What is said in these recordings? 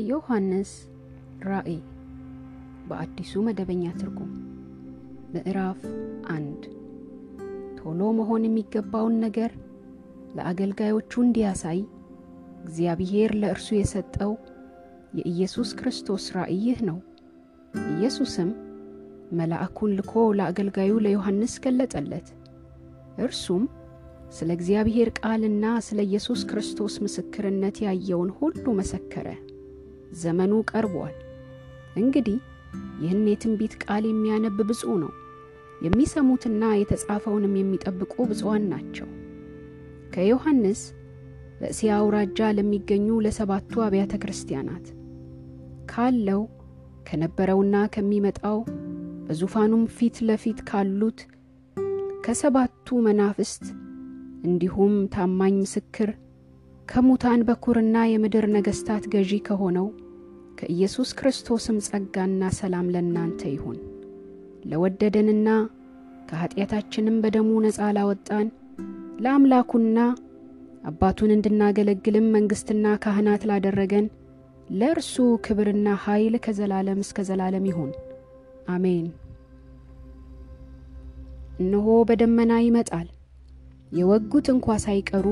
የዮሐንስ ራእይ በአዲሱ መደበኛ ትርጉም ምዕራፍ አንድ ቶሎ መሆን የሚገባውን ነገር ለአገልጋዮቹ እንዲያሳይ እግዚአብሔር ለእርሱ የሰጠው የኢየሱስ ክርስቶስ ራእይ ይህ ነው። ኢየሱስም መልአኩን ልኮ ለአገልጋዩ ለዮሐንስ ገለጠለት። እርሱም ስለ እግዚአብሔር ቃልና ስለ ኢየሱስ ክርስቶስ ምስክርነት ያየውን ሁሉ መሰከረ። ዘመኑ ቀርቧል። እንግዲህ ይህን የትንቢት ቃል የሚያነብ ብፁዕ ነው፣ የሚሰሙትና የተጻፈውንም የሚጠብቁ ብፁዓን ናቸው። ከዮሐንስ በእስያ አውራጃ ለሚገኙ ለሰባቱ አብያተ ክርስቲያናት ካለው ከነበረውና ከሚመጣው በዙፋኑም ፊት ለፊት ካሉት ከሰባቱ መናፍስት እንዲሁም ታማኝ ምስክር ከሙታን በኩርና የምድር ነገሥታት ገዢ ከሆነው ከኢየሱስ ክርስቶስም ጸጋና ሰላም ለእናንተ ይሁን። ለወደደንና ከኀጢአታችንም በደሙ ነፃ ላወጣን ለአምላኩና አባቱን እንድናገለግልም መንግሥትና ካህናት ላደረገን ለእርሱ ክብርና ኃይል ከዘላለም እስከ ዘላለም ይሁን፣ አሜን። እነሆ በደመና ይመጣል፣ የወጉት እንኳ ሳይቀሩ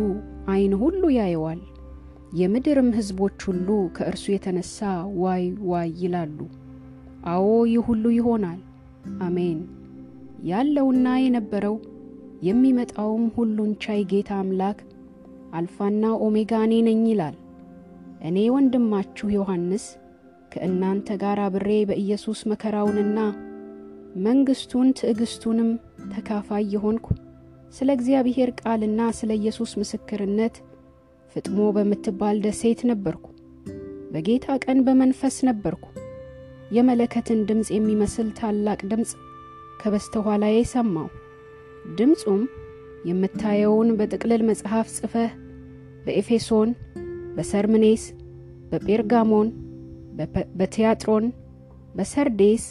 ዐይን ሁሉ ያየዋል፣ የምድርም ሕዝቦች ሁሉ ከእርሱ የተነሣ ዋይ ዋይ ይላሉ። አዎ ይህ ሁሉ ይሆናል፣ አሜን። ያለውና የነበረው የሚመጣውም ሁሉን ቻይ ጌታ አምላክ አልፋና ኦሜጋ እኔ ነኝ ይላል። እኔ ወንድማችሁ ዮሐንስ ከእናንተ ጋር አብሬ በኢየሱስ መከራውንና መንግሥቱን ትዕግሥቱንም ተካፋይ የሆንኩ ስለ እግዚአብሔር ቃልና ስለ ኢየሱስ ምስክርነት ፍጥሞ በምትባል ደሴት ነበርኩ። በጌታ ቀን በመንፈስ ነበርኩ። የመለከትን ድምፅ የሚመስል ታላቅ ድምፅ ከበስተኋላዬ ሰማሁ። ድምፁም የምታየውን በጥቅልል መጽሐፍ ጽፈህ በኤፌሶን፣ በሰርምኔስ፣ በጴርጋሞን፣ በቲያጥሮን፣ በሰርዴስ፣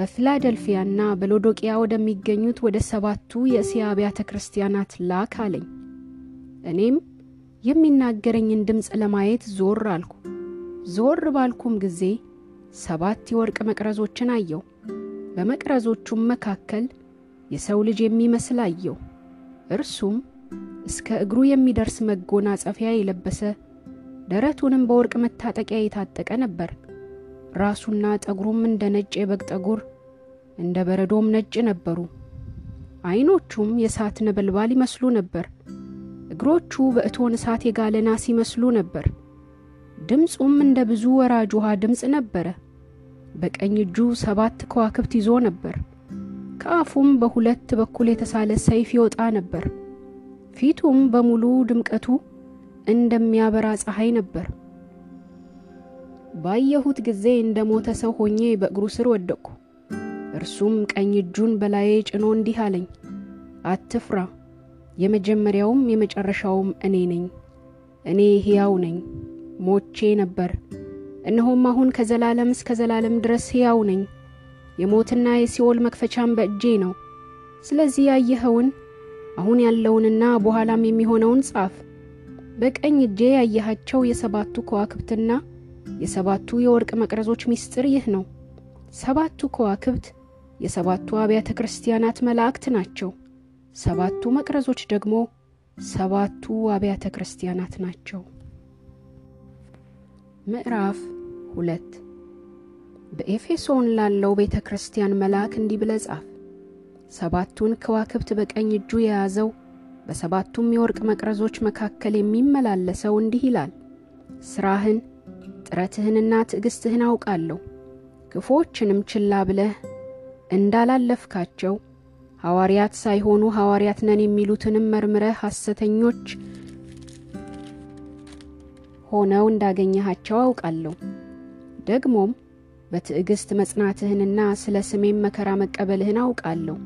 በፊላደልፊያና በሎዶቅያ ወደሚገኙት ወደ ሰባቱ የእስያ አብያተ ክርስቲያናት ላክ አለኝ። እኔም የሚናገረኝን ድምፅ ለማየት ዞር አልኩ። ዞር ባልኩም ጊዜ ሰባት የወርቅ መቅረዞችን አየው። በመቅረዞቹም መካከል የሰው ልጅ የሚመስል አየው። እርሱም እስከ እግሩ የሚደርስ መጎናጸፊያ የለበሰ ደረቱንም በወርቅ መታጠቂያ የታጠቀ ነበር። ራሱና ጠጉሩም እንደ ነጭ የበግ ጠጉር እንደ በረዶም ነጭ ነበሩ። ዐይኖቹም የእሳት ነበልባል ይመስሉ ነበር። እግሮቹ በእቶን እሳት የጋለ ናስ ይመስሉ ነበር። ድምፁም እንደ ብዙ ወራጅ ውሃ ድምፅ ነበረ። በቀኝ እጁ ሰባት ከዋክብት ይዞ ነበር። ከአፉም በሁለት በኩል የተሳለ ሰይፍ ይወጣ ነበር። ፊቱም በሙሉ ድምቀቱ እንደሚያበራ ፀሐይ ነበር። ባየሁት ጊዜ እንደ ሞተ ሰው ሆኜ በእግሩ ስር ወደቅኩ። እርሱም ቀኝ እጁን በላዬ ጭኖ እንዲህ አለኝ፣ አትፍራ፣ የመጀመሪያውም የመጨረሻውም እኔ ነኝ። እኔ ሕያው ነኝ፣ ሞቼ ነበር፣ እነሆም አሁን ከዘላለም እስከ ዘላለም ድረስ ሕያው ነኝ። የሞትና የሲኦል መክፈቻም በእጄ ነው። ስለዚህ ያየኸውን አሁን ያለውንና በኋላም የሚሆነውን ጻፍ። በቀኝ እጄ ያየሃቸው የሰባቱ ከዋክብትና የሰባቱ የወርቅ መቅረዞች ምስጢር ይህ ነው። ሰባቱ ከዋክብት የሰባቱ አብያተ ክርስቲያናት መላእክት ናቸው። ሰባቱ መቅረዞች ደግሞ ሰባቱ አብያተ ክርስቲያናት ናቸው። ምዕራፍ ሁለት በኤፌሶን ላለው ቤተ ክርስቲያን መልአክ እንዲህ ብለህ ጻፍ። ሰባቱን ከዋክብት በቀኝ እጁ የያዘው በሰባቱም የወርቅ መቅረዞች መካከል የሚመላለሰው እንዲህ ይላል፣ ሥራህን ጥረትህንና ትዕግሥትህን አውቃለሁ። ክፉዎችንም ችላ ብለህ እንዳላለፍካቸው ሐዋርያት ሳይሆኑ ሐዋርያት ነን የሚሉትንም መርምረህ ሐሰተኞች ሆነው እንዳገኘሃቸው አውቃለሁ። ደግሞም በትዕግሥት መጽናትህንና ስለ ስሜም መከራ መቀበልህን አውቃለሁ።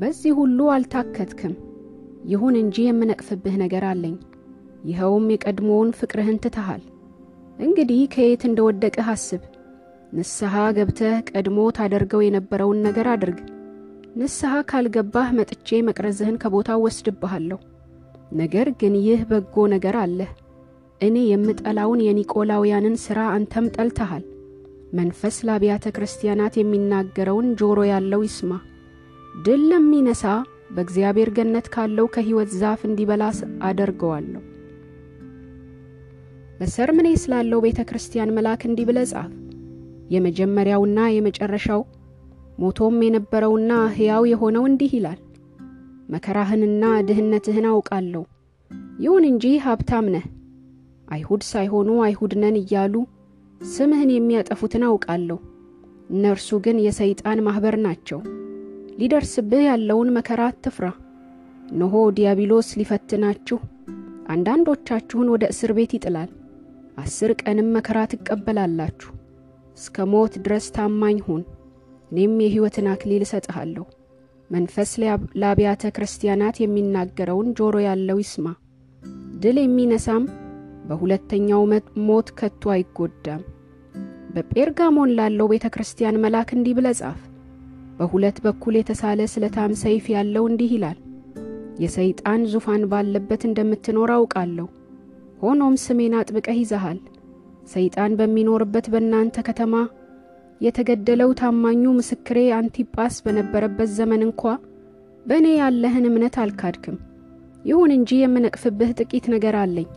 በዚህ ሁሉ አልታከትክም። ይሁን እንጂ የምነቅፍብህ ነገር አለኝ። ይኸውም የቀድሞውን ፍቅርህን ትተሃል። እንግዲህ ከየት እንደ ወደቅህ አስብ። ንስሐ ገብተህ ቀድሞ ታደርገው የነበረውን ነገር አድርግ። ንስሐ ካልገባህ መጥቼ መቅረዝህን ከቦታው ወስድብሃለሁ። ነገር ግን ይህ በጎ ነገር አለህ። እኔ የምጠላውን የኒቆላውያንን ሥራ አንተም ጠልተሃል። መንፈስ ለአብያተ ክርስቲያናት የሚናገረውን ጆሮ ያለው ይስማ። ድል ለሚነሳ በእግዚአብሔር ገነት ካለው ከሕይወት ዛፍ እንዲበላ አደርገዋለሁ። በሰርምኔ ስላለው ቤተ ክርስቲያን መልአክ እንዲህ ብለህ ጻፍ። የመጀመሪያውና የመጨረሻው ሞቶም የነበረውና ሕያው የሆነው እንዲህ ይላል፣ መከራህንና ድህነትህን አውቃለሁ። ይሁን እንጂ ሀብታም ነህ። አይሁድ ሳይሆኑ አይሁድ ነን እያሉ ስምህን የሚያጠፉትን አውቃለሁ። እነርሱ ግን የሰይጣን ማኅበር ናቸው። ሊደርስብህ ያለውን መከራ አትፍራ። እነሆ ዲያብሎስ ሊፈትናችሁ አንዳንዶቻችሁን ወደ እስር ቤት ይጥላል። አስር ቀንም መከራ ትቀበላላችሁ። እስከ ሞት ድረስ ታማኝ ሁን፣ እኔም የሕይወትን አክሊል እሰጥሃለሁ። መንፈስ ለአብያተ ክርስቲያናት የሚናገረውን ጆሮ ያለው ይስማ። ድል የሚነሳም በሁለተኛው ሞት ከቶ አይጎዳም። በጴርጋሞን ላለው ቤተ ክርስቲያን መልአክ እንዲህ ብለህ ጻፍ። በሁለት በኩል የተሳለ ስለታም ሰይፍ ያለው እንዲህ ይላል፣ የሰይጣን ዙፋን ባለበት እንደምትኖር አውቃለሁ። ሆኖም ስሜን አጥብቀህ ይዘሃል። ሰይጣን በሚኖርበት በእናንተ ከተማ የተገደለው ታማኙ ምስክሬ አንቲጳስ በነበረበት ዘመን እንኳ በእኔ ያለህን እምነት አልካድክም። ይሁን እንጂ የምነቅፍብህ ጥቂት ነገር አለኝ።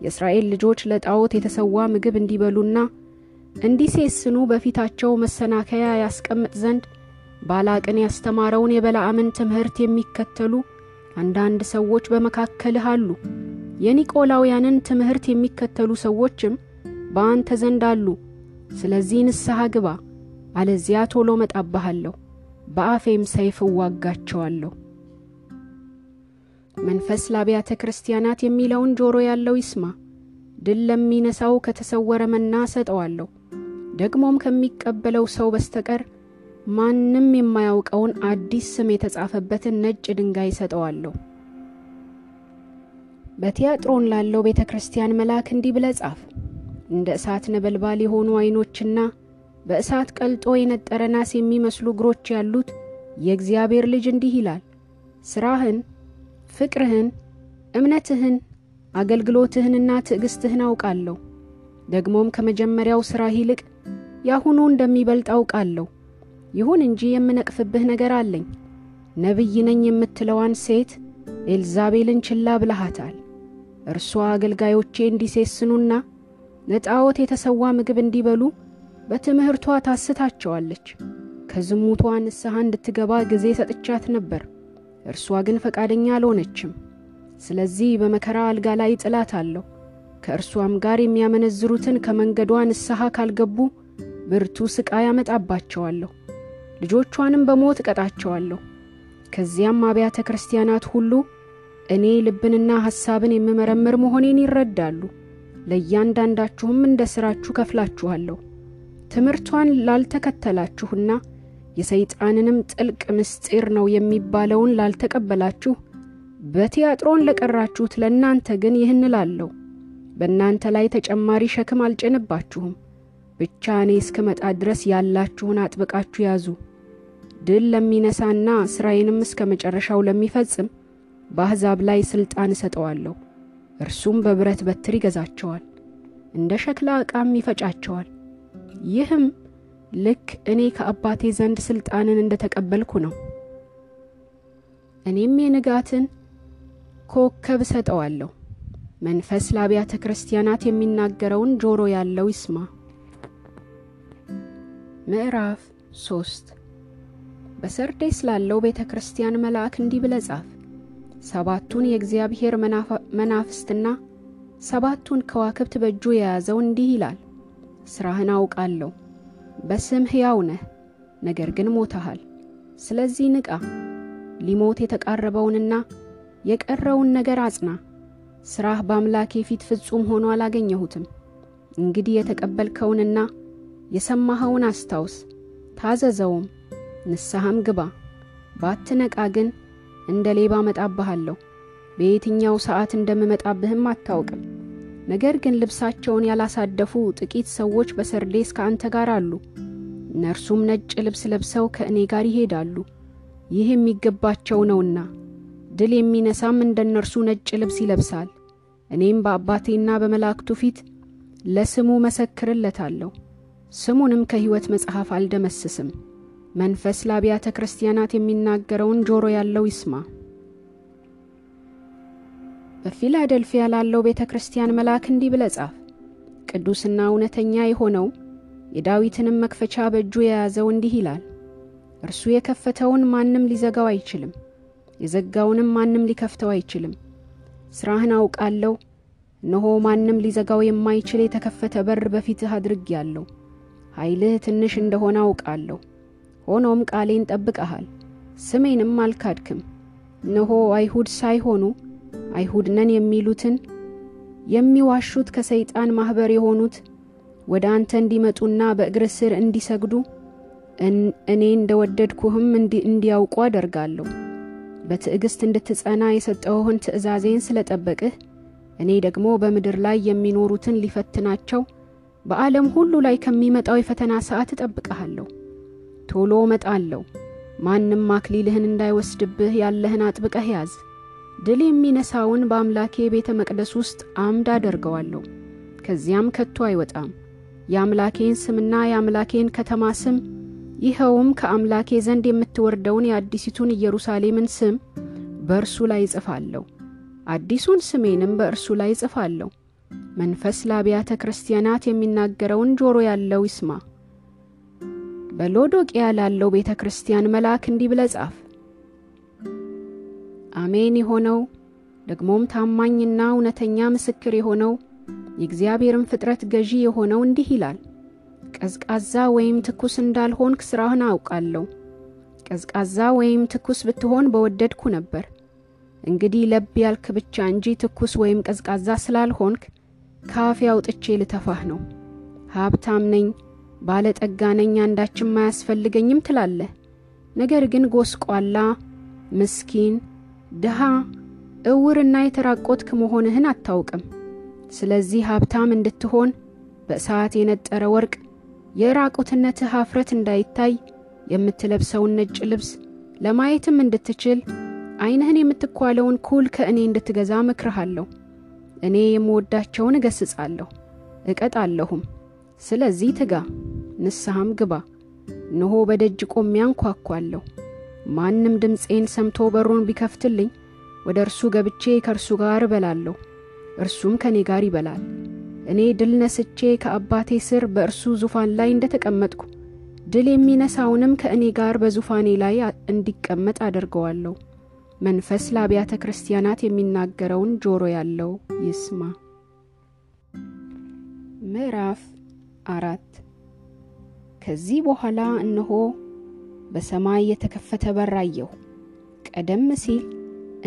የእስራኤል ልጆች ለጣዖት የተሰዋ ምግብ እንዲበሉና እንዲሴስኑ በፊታቸው መሰናከያ ያስቀምጥ ዘንድ ባላቅን ያስተማረውን የበለዓምን ትምህርት የሚከተሉ አንዳንድ ሰዎች በመካከልህ አሉ። የኒቆላውያንን ትምህርት የሚከተሉ ሰዎችም በአንተ ዘንድ አሉ። ስለዚህ ንስሐ ግባ፣ አለዚያ ቶሎ መጣባሃለሁ፣ በአፌም ሰይፍ እዋጋቸዋለሁ። መንፈስ ለአብያተ ክርስቲያናት የሚለውን ጆሮ ያለው ይስማ። ድል ለሚነሳው ከተሰወረ መና እሰጠዋለሁ፣ ደግሞም ከሚቀበለው ሰው በስተቀር ማንም የማያውቀውን አዲስ ስም የተጻፈበትን ነጭ ድንጋይ እሰጠዋለሁ። በቲያጥሮን ላለው ቤተ ክርስቲያን መልአክ እንዲህ ብለህ ጻፍ። እንደ እሳት ነበልባል የሆኑ ዐይኖችና በእሳት ቀልጦ የነጠረ ናስ የሚመስሉ እግሮች ያሉት የእግዚአብሔር ልጅ እንዲህ ይላል፣ ሥራህን፣ ፍቅርህን፣ እምነትህን፣ አገልግሎትህንና ትዕግሥትህን አውቃለሁ። ደግሞም ከመጀመሪያው ሥራህ ይልቅ ያሁኑ እንደሚበልጥ አውቃለሁ። ይሁን እንጂ የምነቅፍብህ ነገር አለኝ። ነቢይ ነኝ የምትለዋን ሴት ኤልዛቤልን ችላ ብለሃታል። እርሷ አገልጋዮቼ እንዲሴስኑና ለጣዖት የተሰዋ ምግብ እንዲበሉ በትምህርቷ ታስታቸዋለች። ከዝሙቷ ንስሐ እንድትገባ ጊዜ ሰጥቻት ነበር፣ እርሷ ግን ፈቃደኛ አልሆነችም። ስለዚህ በመከራ አልጋ ላይ ጥላታለሁ። ከእርሷም ጋር የሚያመነዝሩትን ከመንገዷ ንስሐ ካልገቡ ብርቱ ሥቃይ ያመጣባቸዋለሁ። ልጆቿንም በሞት እቀጣቸዋለሁ። ከዚያም አብያተ ክርስቲያናት ሁሉ እኔ ልብንና ሐሳብን የምመረምር መሆኔን ይረዳሉ። ለእያንዳንዳችሁም እንደ ሥራችሁ ከፍላችኋለሁ። ትምህርቷን ላልተከተላችሁና የሰይጣንንም ጥልቅ ምስጢር ነው የሚባለውን ላልተቀበላችሁ በቲያጥሮን ለቀራችሁት ለእናንተ ግን ይህን እላለሁ፣ በእናንተ ላይ ተጨማሪ ሸክም አልጭንባችሁም። ብቻ እኔ እስክመጣ ድረስ ያላችሁን አጥብቃችሁ ያዙ። ድል ለሚነሳና ሥራዬንም እስከ መጨረሻው ለሚፈጽም በአሕዛብ ላይ ሥልጣን እሰጠዋለሁ። እርሱም በብረት በትር ይገዛቸዋል፣ እንደ ሸክላ ዕቃም ይፈጫቸዋል። ይህም ልክ እኔ ከአባቴ ዘንድ ሥልጣንን እንደ ተቀበልኩ ነው። እኔም የንጋትን ኮከብ እሰጠዋለሁ። መንፈስ ለአብያተ ክርስቲያናት የሚናገረውን ጆሮ ያለው ይስማ። ምዕራፍ ሶስት በሰርዴስ ላለው ቤተ ክርስቲያን መልአክ እንዲህ ብለህ ጻፍ። ሰባቱን የእግዚአብሔር መናፍስትና ሰባቱን ከዋክብት በእጁ የያዘው እንዲህ ይላል፣ ሥራህን አውቃለሁ። በስም ሕያው ነህ፣ ነገር ግን ሞተሃል። ስለዚህ ንቃ፣ ሊሞት የተቃረበውንና የቀረውን ነገር አጽና። ሥራህ በአምላኬ ፊት ፍጹም ሆኖ አላገኘሁትም። እንግዲህ የተቀበልከውንና የሰማኸውን አስታውስ፣ ታዘዘውም፣ ንስሐም ግባ። ባትነቃ ግን እንደ ሌባ እመጣብሃለሁ፣ በየትኛው ሰዓት እንደምመጣብህም አታውቅም። ነገር ግን ልብሳቸውን ያላሳደፉ ጥቂት ሰዎች በሰርዴስ ከአንተ ጋር አሉ። እነርሱም ነጭ ልብስ ለብሰው ከእኔ ጋር ይሄዳሉ፣ ይህ የሚገባቸው ነውና። ድል የሚነሳም እንደ እነርሱ ነጭ ልብስ ይለብሳል። እኔም በአባቴና በመላእክቱ ፊት ለስሙ መሰክርለታለሁ፣ ስሙንም ከሕይወት መጽሐፍ አልደመስስም። መንፈስ ለአብያተ ክርስቲያናት የሚናገረውን ጆሮ ያለው ይስማ። በፊላደልፊያ ላለው ቤተ ክርስቲያን መልአክ እንዲህ ብለህ ጻፍ። ቅዱስና እውነተኛ የሆነው የዳዊትንም መክፈቻ በእጁ የያዘው እንዲህ ይላል። እርሱ የከፈተውን ማንም ሊዘጋው አይችልም፣ የዘጋውንም ማንም ሊከፍተው አይችልም። ሥራህን አውቃለሁ። እነሆ ማንም ሊዘጋው የማይችል የተከፈተ በር በፊትህ አድርጌአለሁ። ኃይልህ ትንሽ እንደሆነ አውቃለሁ። ሆኖም ቃሌን ጠብቀሃል፣ ስሜንም አልካድክም። እነሆ አይሁድ ሳይሆኑ አይሁድ ነን የሚሉትን የሚዋሹት ከሰይጣን ማኅበር የሆኑት ወደ አንተ እንዲመጡና በእግር ስር እንዲሰግዱ እኔ እንደ ወደድኩህም እንዲያውቁ አደርጋለሁ። በትዕግሥት እንድትጸና የሰጠውህን ትእዛዜን ስለ ጠበቅህ እኔ ደግሞ በምድር ላይ የሚኖሩትን ሊፈትናቸው በዓለም ሁሉ ላይ ከሚመጣው የፈተና ሰዓት እጠብቀሃለሁ። ቶሎ እመጣለሁ። ማንም አክሊልህን እንዳይወስድብህ ያለህን አጥብቀህ ያዝ። ድል የሚነሳውን በአምላኬ ቤተ መቅደስ ውስጥ አምድ አደርገዋለሁ፣ ከዚያም ከቶ አይወጣም። የአምላኬን ስምና የአምላኬን ከተማ ስም ይኸውም ከአምላኬ ዘንድ የምትወርደውን የአዲሲቱን ኢየሩሳሌምን ስም በእርሱ ላይ እጽፋለሁ፣ አዲሱን ስሜንም በእርሱ ላይ እጽፋለሁ። መንፈስ ለአብያተ ክርስቲያናት የሚናገረውን ጆሮ ያለው ይስማ። በሎዶቅያ ላለው ቤተ ክርስቲያን መልአክ እንዲህ ብለህ ጻፍ። አሜን የሆነው ደግሞም ታማኝና እውነተኛ ምስክር የሆነው የእግዚአብሔርን ፍጥረት ገዢ የሆነው እንዲህ ይላል። ቀዝቃዛ ወይም ትኩስ እንዳልሆንክ ሥራህን አውቃለሁ። ቀዝቃዛ ወይም ትኩስ ብትሆን በወደድኩ ነበር። እንግዲህ ለብ ያልክ ብቻ እንጂ ትኩስ ወይም ቀዝቃዛ ስላልሆንክ ከአፌ አውጥቼ ልተፋህ ነው። ሀብታም ነኝ፣ ባለጠጋ ነኝ፣ አንዳችም አያስፈልገኝም ትላለህ። ነገር ግን ጎስቋላ፣ ምስኪን፣ ድሃ፣ እውርና የተራቆትክ መሆንህን አታውቅም። ስለዚህ ሀብታም እንድትሆን በእሳት የነጠረ ወርቅ የራቁትነትህ ኀፍረት እንዳይታይ የምትለብሰውን ነጭ ልብስ ለማየትም እንድትችል ዐይንህን የምትኳለውን ኩል ከእኔ እንድትገዛ እመክርሃለሁ። እኔ የምወዳቸውን እገሥጻለሁ እቀጣለሁም። ስለዚህ ትጋ፣ ንስሐም ግባ። እነሆ በደጅ ቆሜ አንኳኳለሁ። ማንም ድምፄን ሰምቶ በሩን ቢከፍትልኝ ወደ እርሱ ገብቼ ከእርሱ ጋር እበላለሁ፣ እርሱም ከእኔ ጋር ይበላል። እኔ ድል ነስቼ ከአባቴ ስር በእርሱ ዙፋን ላይ እንደ ተቀመጥኩ ድል የሚነሳውንም ከእኔ ጋር በዙፋኔ ላይ እንዲቀመጥ አደርገዋለሁ። መንፈስ ለአብያተ ክርስቲያናት የሚናገረውን ጆሮ ያለው ይስማ። ምዕራፍ አራት ከዚህ በኋላ እነሆ በሰማይ የተከፈተ በር አየሁ። ቀደም ሲል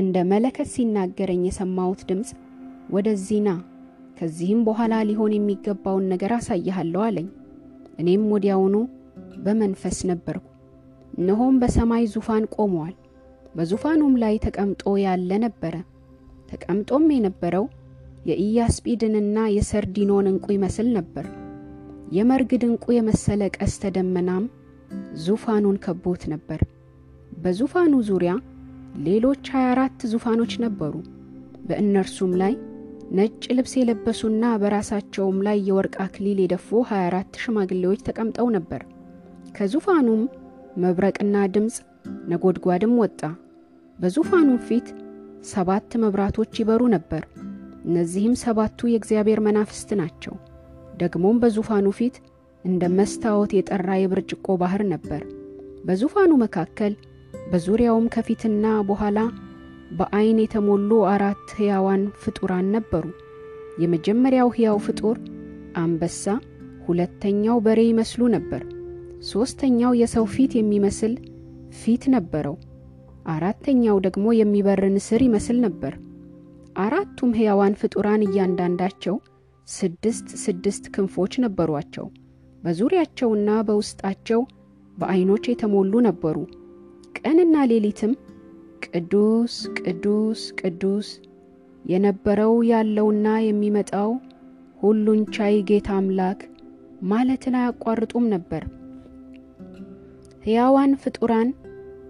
እንደ መለከት ሲናገረኝ የሰማሁት ድምፅ ወደዚህ ና፣ ከዚህም በኋላ ሊሆን የሚገባውን ነገር አሳይሃለሁ አለኝ። እኔም ወዲያውኑ በመንፈስ ነበርኩ። እነሆም በሰማይ ዙፋን ቆመዋል። በዙፋኑም ላይ ተቀምጦ ያለ ነበረ። ተቀምጦም የነበረው የኢያስጲድንና የሰርዲኖን ዕንቁ ይመስል ነበር። የመርግድ ዕንቁ የመሰለ ቀስተ ደመናም ዙፋኑን ከቦት ነበር። በዙፋኑ ዙሪያ ሌሎች ሀያ አራት ዙፋኖች ነበሩ። በእነርሱም ላይ ነጭ ልብስ የለበሱና በራሳቸውም ላይ የወርቅ አክሊል የደፉ ሀያ አራት ሽማግሌዎች ተቀምጠው ነበር። ከዙፋኑም መብረቅና ድምፅ ነጎድጓድም ወጣ። በዙፋኑም ፊት ሰባት መብራቶች ይበሩ ነበር። እነዚህም ሰባቱ የእግዚአብሔር መናፍስት ናቸው። ደግሞም በዙፋኑ ፊት እንደ መስታወት የጠራ የብርጭቆ ባሕር ነበር። በዙፋኑ መካከል በዙሪያውም ከፊትና በኋላ በዐይን የተሞሉ አራት ሕያዋን ፍጡራን ነበሩ። የመጀመሪያው ሕያው ፍጡር አንበሳ፣ ሁለተኛው በሬ ይመስሉ ነበር። ሦስተኛው የሰው ፊት የሚመስል ፊት ነበረው። አራተኛው ደግሞ የሚበር ንስር ይመስል ነበር። አራቱም ሕያዋን ፍጡራን እያንዳንዳቸው ስድስት ስድስት ክንፎች ነበሯቸው። በዙሪያቸውና በውስጣቸው በዐይኖች የተሞሉ ነበሩ። ቀንና ሌሊትም ቅዱስ ቅዱስ ቅዱስ የነበረው ያለውና የሚመጣው ሁሉን ቻይ ጌታ አምላክ ማለትን አያቋርጡም ነበር። ሕያዋን ፍጡራን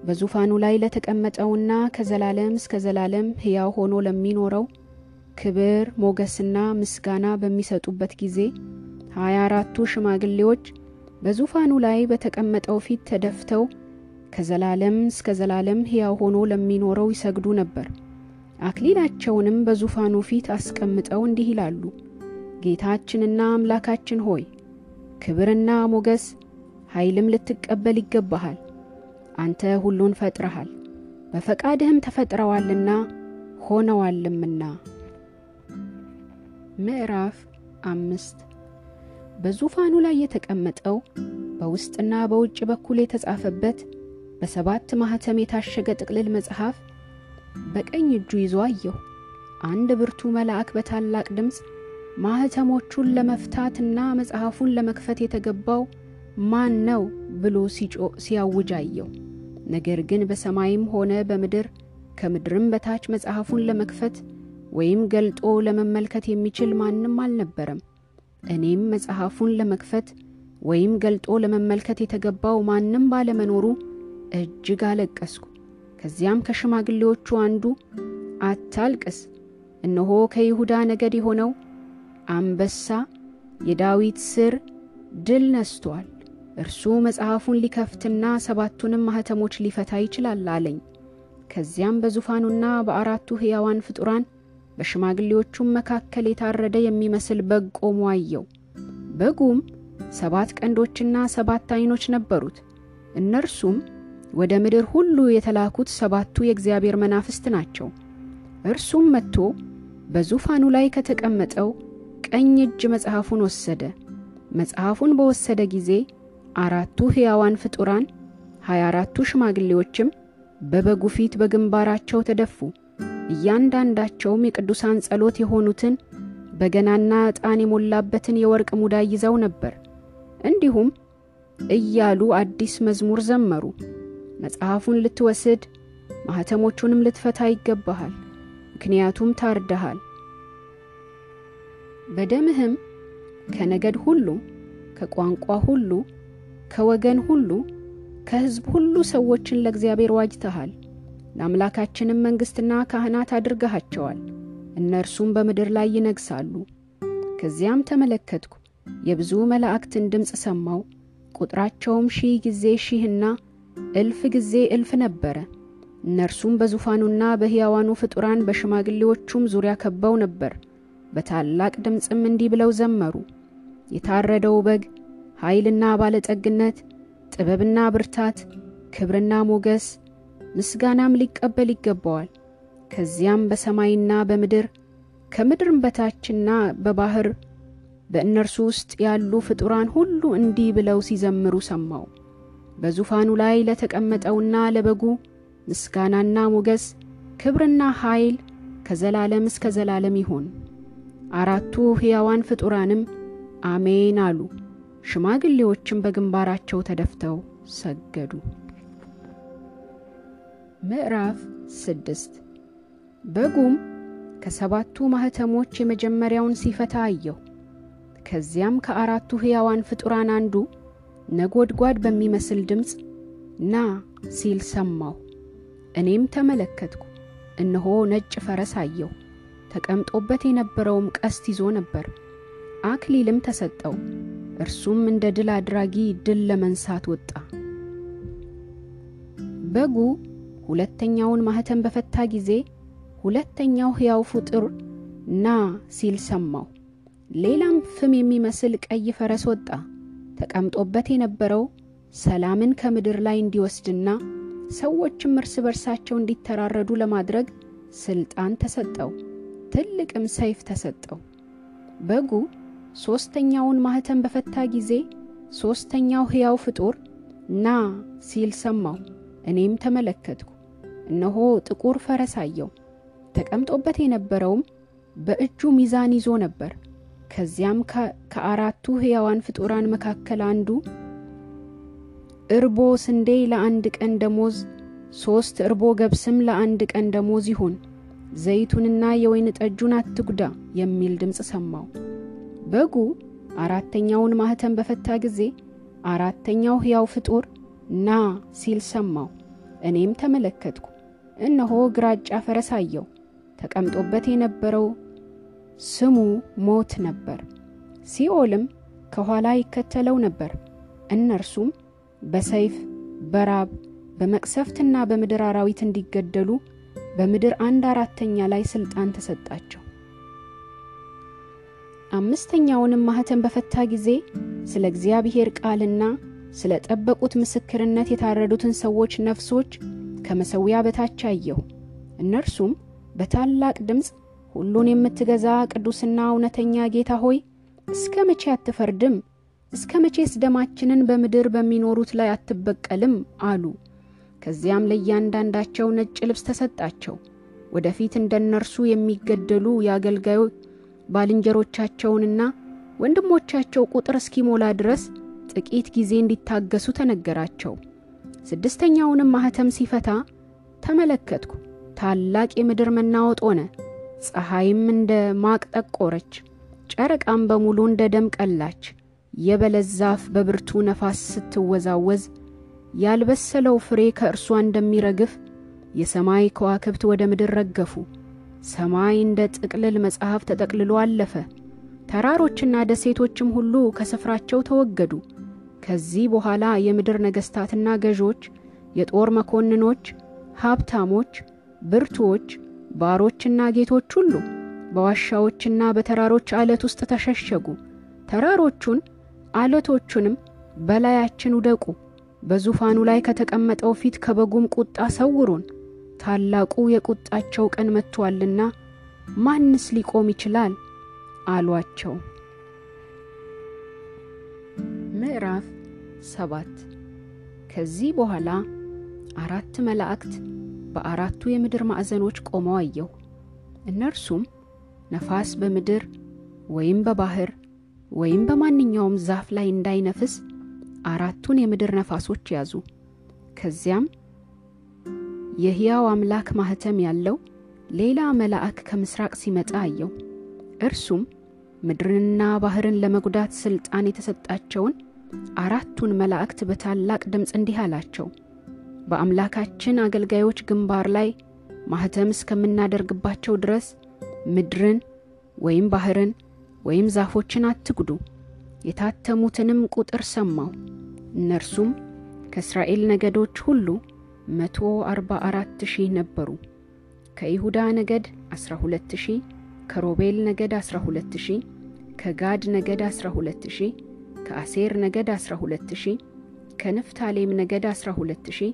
በዙፋኑ ላይ ለተቀመጠውና ከዘላለም እስከ ዘላለም ሕያው ሆኖ ለሚኖረው ክብር ሞገስና ምስጋና በሚሰጡበት ጊዜ ሀያ አራቱ ሽማግሌዎች በዙፋኑ ላይ በተቀመጠው ፊት ተደፍተው ከዘላለም እስከ ዘላለም ሕያው ሆኖ ለሚኖረው ይሰግዱ ነበር። አክሊላቸውንም በዙፋኑ ፊት አስቀምጠው እንዲህ ይላሉ፣ ጌታችንና አምላካችን ሆይ ክብርና ሞገስ ኃይልም ልትቀበል ይገባሃል። አንተ ሁሉን ፈጥረሃል፣ በፈቃድህም ተፈጥረዋልና ሆነዋልምና። ምዕራፍ አምስት በዙፋኑ ላይ የተቀመጠው በውስጥና በውጭ በኩል የተጻፈበት በሰባት ማኅተም የታሸገ ጥቅልል መጽሐፍ በቀኝ እጁ ይዞ አየሁ። አንድ ብርቱ መልአክ በታላቅ ድምፅ ማኅተሞቹን ለመፍታትና መጽሐፉን ለመክፈት የተገባው ማን ነው ብሎ ሲያውጅ አየሁ። ነገር ግን በሰማይም ሆነ በምድር ከምድርም በታች መጽሐፉን ለመክፈት ወይም ገልጦ ለመመልከት የሚችል ማንም አልነበረም። እኔም መጽሐፉን ለመክፈት ወይም ገልጦ ለመመልከት የተገባው ማንም ባለመኖሩ እጅግ አለቀስኩ። ከዚያም ከሽማግሌዎቹ አንዱ አታልቅስ፣ እነሆ ከይሁዳ ነገድ የሆነው አንበሳ የዳዊት ስር ድል ነስቶአል። እርሱ መጽሐፉን ሊከፍትና ሰባቱንም ማኅተሞች ሊፈታ ይችላል አለኝ። ከዚያም በዙፋኑና በአራቱ ሕያዋን ፍጡራን በሽማግሌዎቹም መካከል የታረደ የሚመስል በግ ቆሞ አየው። በጉም ሰባት ቀንዶችና ሰባት ዐይኖች ነበሩት። እነርሱም ወደ ምድር ሁሉ የተላኩት ሰባቱ የእግዚአብሔር መናፍስት ናቸው። እርሱም መጥቶ በዙፋኑ ላይ ከተቀመጠው ቀኝ እጅ መጽሐፉን ወሰደ። መጽሐፉን በወሰደ ጊዜ አራቱ ሕያዋን ፍጡራን ሀያ አራቱ ሽማግሌዎችም በበጉ ፊት በግንባራቸው ተደፉ። እያንዳንዳቸውም የቅዱሳን ጸሎት የሆኑትን በገናና ዕጣን የሞላበትን የወርቅ ሙዳይ ይዘው ነበር። እንዲሁም እያሉ አዲስ መዝሙር ዘመሩ። መጽሐፉን ልትወስድ ማኅተሞቹንም ልትፈታ ይገባሃል፣ ምክንያቱም ታርደሃል። በደምህም ከነገድ ሁሉ፣ ከቋንቋ ሁሉ፣ ከወገን ሁሉ፣ ከሕዝብ ሁሉ ሰዎችን ለእግዚአብሔር ዋጅተሃል። ለአምላካችንም መንግሥትና ካህናት አድርገሃቸዋል። እነርሱም በምድር ላይ ይነግሣሉ። ከዚያም ተመለከትኩ፣ የብዙ መላእክትን ድምፅ ሰማው። ቁጥራቸውም ሺህ ጊዜ ሺህና እልፍ ጊዜ እልፍ ነበረ። እነርሱም በዙፋኑና በሕያዋኑ ፍጡራን በሽማግሌዎቹም ዙሪያ ከበው ነበር። በታላቅ ድምፅም እንዲህ ብለው ዘመሩ። የታረደው በግ ኃይልና ባለጠግነት፣ ጥበብና ብርታት፣ ክብርና ሞገስ፣ ምስጋናም ሊቀበል ይገባዋል። ከዚያም በሰማይና በምድር ከምድርም በታችና በባሕር በእነርሱ ውስጥ ያሉ ፍጡራን ሁሉ እንዲህ ብለው ሲዘምሩ ሰማው። በዙፋኑ ላይ ለተቀመጠውና ለበጉ ምስጋናና ሞገስ ክብርና ኃይል ከዘላለም እስከ ዘላለም ይሆን። አራቱ ሕያዋን ፍጡራንም አሜን አሉ። ሽማግሌዎችም በግንባራቸው ተደፍተው ሰገዱ። ምዕራፍ ስድስት በጉም ከሰባቱ ማኅተሞች የመጀመሪያውን ሲፈታ አየሁ። ከዚያም ከአራቱ ሕያዋን ፍጡራን አንዱ ነጎድጓድ በሚመስል ድምፅ ና ሲል ሰማሁ። እኔም ተመለከትኩ፣ እነሆ ነጭ ፈረስ አየሁ። ተቀምጦበት የነበረውም ቀስት ይዞ ነበር። አክሊልም ተሰጠው። እርሱም እንደ ድል አድራጊ ድል ለመንሳት ወጣ። በጉ ሁለተኛውን ማኅተም በፈታ ጊዜ ሁለተኛው ሕያው ፍጡር ና ሲል ሰማሁ። ሌላም ፍም የሚመስል ቀይ ፈረስ ወጣ። ተቀምጦበት የነበረው ሰላምን ከምድር ላይ እንዲወስድና ሰዎችም እርስ በርሳቸው እንዲተራረዱ ለማድረግ ሥልጣን ተሰጠው። ትልቅም ሰይፍ ተሰጠው። በጉ ሦስተኛውን ማኅተም በፈታ ጊዜ ሦስተኛው ሕያው ፍጡር ና ሲል ሰማሁ። እኔም ተመለከትኩ፣ እነሆ ጥቁር ፈረስ አየሁ። ተቀምጦበት የነበረውም በእጁ ሚዛን ይዞ ነበር። ከዚያም ከአራቱ ሕያዋን ፍጡራን መካከል አንዱ እርቦ ስንዴ ለአንድ ቀን ደሞዝ፣ ሦስት እርቦ ገብስም ለአንድ ቀን ደሞዝ ይሁን፣ ዘይቱንና የወይን ጠጁን አትጉዳ የሚል ድምፅ ሰማሁ። በጉ አራተኛውን ማኅተም በፈታ ጊዜ አራተኛው ሕያው ፍጡር ና ሲል ሰማሁ። እኔም ተመለከትኩ፣ እነሆ ግራጫ ፈረስ አየሁ። ተቀምጦበት የነበረው ስሙ ሞት ነበር። ሲኦልም ከኋላ ይከተለው ነበር። እነርሱም በሰይፍ በራብ በመቅሰፍትና በምድር አራዊት እንዲገደሉ በምድር አንድ አራተኛ ላይ ስልጣን ተሰጣቸው። አምስተኛውንም ማኅተም በፈታ ጊዜ ስለ እግዚአብሔር ቃልና ስለ ጠበቁት ምስክርነት የታረዱትን ሰዎች ነፍሶች ከመሠዊያ በታች አየሁ። እነርሱም በታላቅ ድምፅ ሁሉን የምትገዛ ቅዱስና እውነተኛ ጌታ ሆይ እስከ መቼ አትፈርድም? እስከ መቼስ ደማችንን በምድር በሚኖሩት ላይ አትበቀልም? አሉ። ከዚያም ለእያንዳንዳቸው ነጭ ልብስ ተሰጣቸው። ወደፊት እንደ እነርሱ የሚገደሉ የአገልጋዩ ባልንጀሮቻቸውንና ወንድሞቻቸው ቁጥር እስኪሞላ ድረስ ጥቂት ጊዜ እንዲታገሱ ተነገራቸው። ስድስተኛውንም ማኅተም ሲፈታ ተመለከትኩ። ታላቅ የምድር መናወጥ ሆነ። ፀሐይም እንደ ማቅ ጠቆረች፣ ጨረቃም በሙሉ እንደ ደም ቀላች። የበለስ በብርቱ ነፋስ ስትወዛወዝ ያልበሰለው ፍሬ ከእርሷ እንደሚረግፍ የሰማይ ከዋክብት ወደ ምድር ረገፉ። ሰማይ እንደ ጥቅልል መጽሐፍ ተጠቅልሎ አለፈ። ተራሮችና ደሴቶችም ሁሉ ከስፍራቸው ተወገዱ። ከዚህ በኋላ የምድር ነገሥታትና ገዦች፣ የጦር መኮንኖች፣ ሀብታሞች፣ ብርቱዎች፣ ባሮችና ጌቶች ሁሉ በዋሻዎችና በተራሮች አለት ውስጥ ተሸሸጉ። ተራሮቹን አለቶቹንም በላያችን ውደቁ፣ በዙፋኑ ላይ ከተቀመጠው ፊት ከበጉም ቁጣ ሰውሩን፣ ታላቁ የቁጣቸው ቀን መጥቶአልና ማንስ ሊቆም ይችላል? አሏቸው። ምዕራፍ ሰባት ከዚህ በኋላ አራት መላእክት በአራቱ የምድር ማዕዘኖች ቆመው አየሁ። እነርሱም ነፋስ በምድር ወይም በባህር ወይም በማንኛውም ዛፍ ላይ እንዳይነፍስ አራቱን የምድር ነፋሶች ያዙ። ከዚያም የሕያው አምላክ ማኅተም ያለው ሌላ መልአክ ከምሥራቅ ሲመጣ አየው። እርሱም ምድርንና ባሕርን ለመጉዳት ሥልጣን የተሰጣቸውን አራቱን መላእክት በታላቅ ድምፅ እንዲህ አላቸው፣ በአምላካችን አገልጋዮች ግንባር ላይ ማኅተም እስከምናደርግባቸው ድረስ ምድርን ወይም ባሕርን ወይም ዛፎችን አትጉዱ። የታተሙትንም ቁጥር ሰማው። እነርሱም ከእስራኤል ነገዶች ሁሉ መቶ አርባ አራት ሺህ ነበሩ። ከይሁዳ ነገድ አስራ ሁለት ሺህ ከሮቤል ነገድ አስራ ሁለት ሺህ ከጋድ ነገድ አስራ ሁለት ከአሴር ነገድ አስራ ሁለት ሺህ ከንፍታሌም ነገድ ሺህ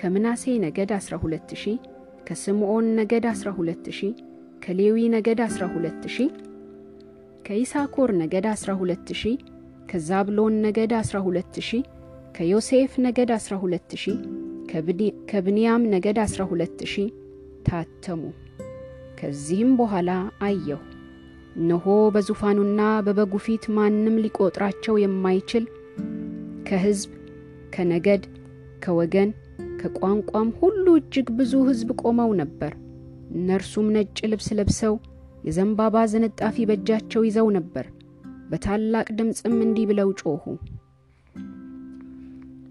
ከምናሴ ነገድ አስራ ሁለት ሺህ ከስምዖን ነገድ አስራ ሁለት ሺህ ከሌዊ ነገድ አስራ ሁለት ሺህ ከይሳኮር ነገድ አስራ ሁለት ሺህ ከዛብሎን ነገድ አስራ ሁለት ሺህ ከዮሴፍ ነገድ አስራ ሁለት ሺህ ከብንያም ነገድ አስራ ሁለት ሺህ ታተሙ። ከዚህም በኋላ አየሁ፣ እነሆ በዙፋኑና በበጉ ፊት ማንም ሊቆጥራቸው የማይችል ከሕዝብ፣ ከነገድ፣ ከወገን፣ ከቋንቋም ሁሉ እጅግ ብዙ ሕዝብ ቆመው ነበር። እነርሱም ነጭ ልብስ ለብሰው የዘንባባ ዝንጣፊ በእጃቸው ይዘው ነበር። በታላቅ ድምፅም እንዲህ ብለው ጮኹ፣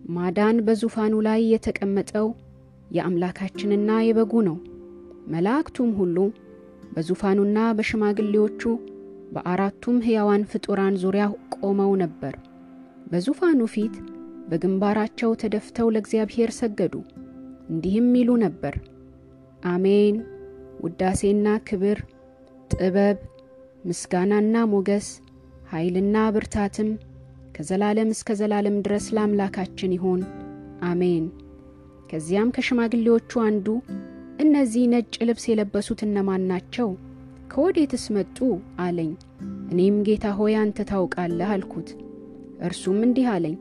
ማዳን በዙፋኑ ላይ የተቀመጠው የአምላካችንና የበጉ ነው። መላእክቱም ሁሉ በዙፋኑና በሽማግሌዎቹ በአራቱም ሕያዋን ፍጡራን ዙሪያ ቆመው ነበር። በዙፋኑ ፊት በግንባራቸው ተደፍተው ለእግዚአብሔር ሰገዱ፣ እንዲህም ይሉ ነበር፣ አሜን። ውዳሴና ክብር፣ ጥበብ፣ ምስጋናና ሞገስ፣ ኃይልና ብርታትም ከዘላለም እስከ ዘላለም ድረስ ለአምላካችን ይሆን፣ አሜን። ከዚያም ከሽማግሌዎቹ አንዱ እነዚህ ነጭ ልብስ የለበሱት እነማን ናቸው? ከወዴትስ መጡ? አለኝ። እኔም ጌታ ሆይ አንተ ታውቃለህ አልኩት። እርሱም እንዲህ አለኝ፣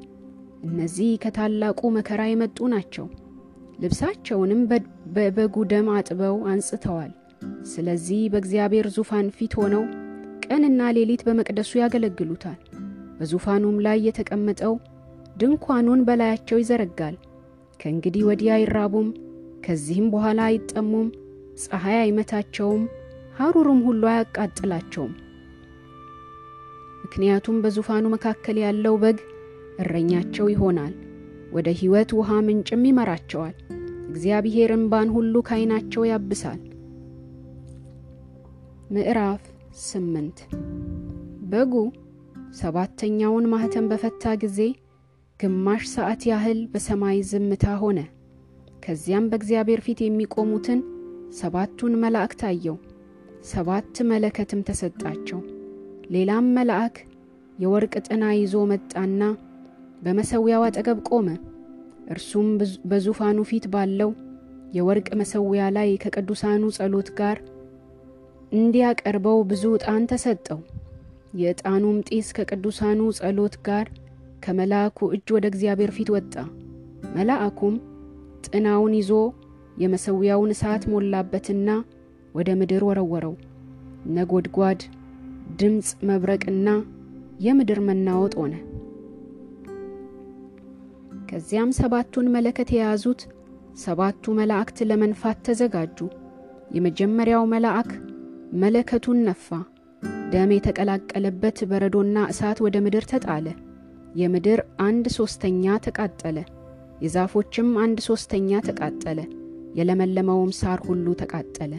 እነዚህ ከታላቁ መከራ የመጡ ናቸው። ልብሳቸውንም በበጉ ደም አጥበው አንጽተዋል። ስለዚህ በእግዚአብሔር ዙፋን ፊት ሆነው ቀንና ሌሊት በመቅደሱ ያገለግሉታል። በዙፋኑም ላይ የተቀመጠው ድንኳኑን በላያቸው ይዘረጋል። ከእንግዲህ ወዲህ አይራቡም፣ ከዚህም በኋላ አይጠሙም፣ ፀሐይ አይመታቸውም፣ ሐሩርም ሁሉ አያቃጥላቸውም። ምክንያቱም በዙፋኑ መካከል ያለው በግ እረኛቸው ይሆናል፣ ወደ ሕይወት ውሃ ምንጭም ይመራቸዋል። እግዚአብሔር እምባን ሁሉ ካይናቸው ያብሳል። ምዕራፍ ስምንት በጉ ሰባተኛውን ማኅተም በፈታ ጊዜ ግማሽ ሰዓት ያህል በሰማይ ዝምታ ሆነ። ከዚያም በእግዚአብሔር ፊት የሚቆሙትን ሰባቱን መላእክት አየው። ሰባት መለከትም ተሰጣቸው። ሌላም መልአክ የወርቅ ጥና ይዞ መጣና በመሠዊያው አጠገብ ቆመ። እርሱም በዙፋኑ ፊት ባለው የወርቅ መሠዊያ ላይ ከቅዱሳኑ ጸሎት ጋር እንዲያቀርበው ብዙ ዕጣን ተሰጠው። የዕጣኑም ጢስ ከቅዱሳኑ ጸሎት ጋር ከመልአኩ እጅ ወደ እግዚአብሔር ፊት ወጣ። መልአኩም ጥናውን ይዞ የመሠዊያውን እሳት ሞላበትና ወደ ምድር ወረወረው። ነጎድጓድ፣ ድምፅ፣ መብረቅና የምድር መናወጥ ሆነ። ከዚያም ሰባቱን መለከት የያዙት ሰባቱ መላእክት ለመንፋት ተዘጋጁ። የመጀመሪያው መልአክ መለከቱን ነፋ። ደም የተቀላቀለበት በረዶና እሳት ወደ ምድር ተጣለ። የምድር አንድ ሦስተኛ ተቃጠለ፣ የዛፎችም አንድ ሦስተኛ ተቃጠለ፣ የለመለመውም ሳር ሁሉ ተቃጠለ።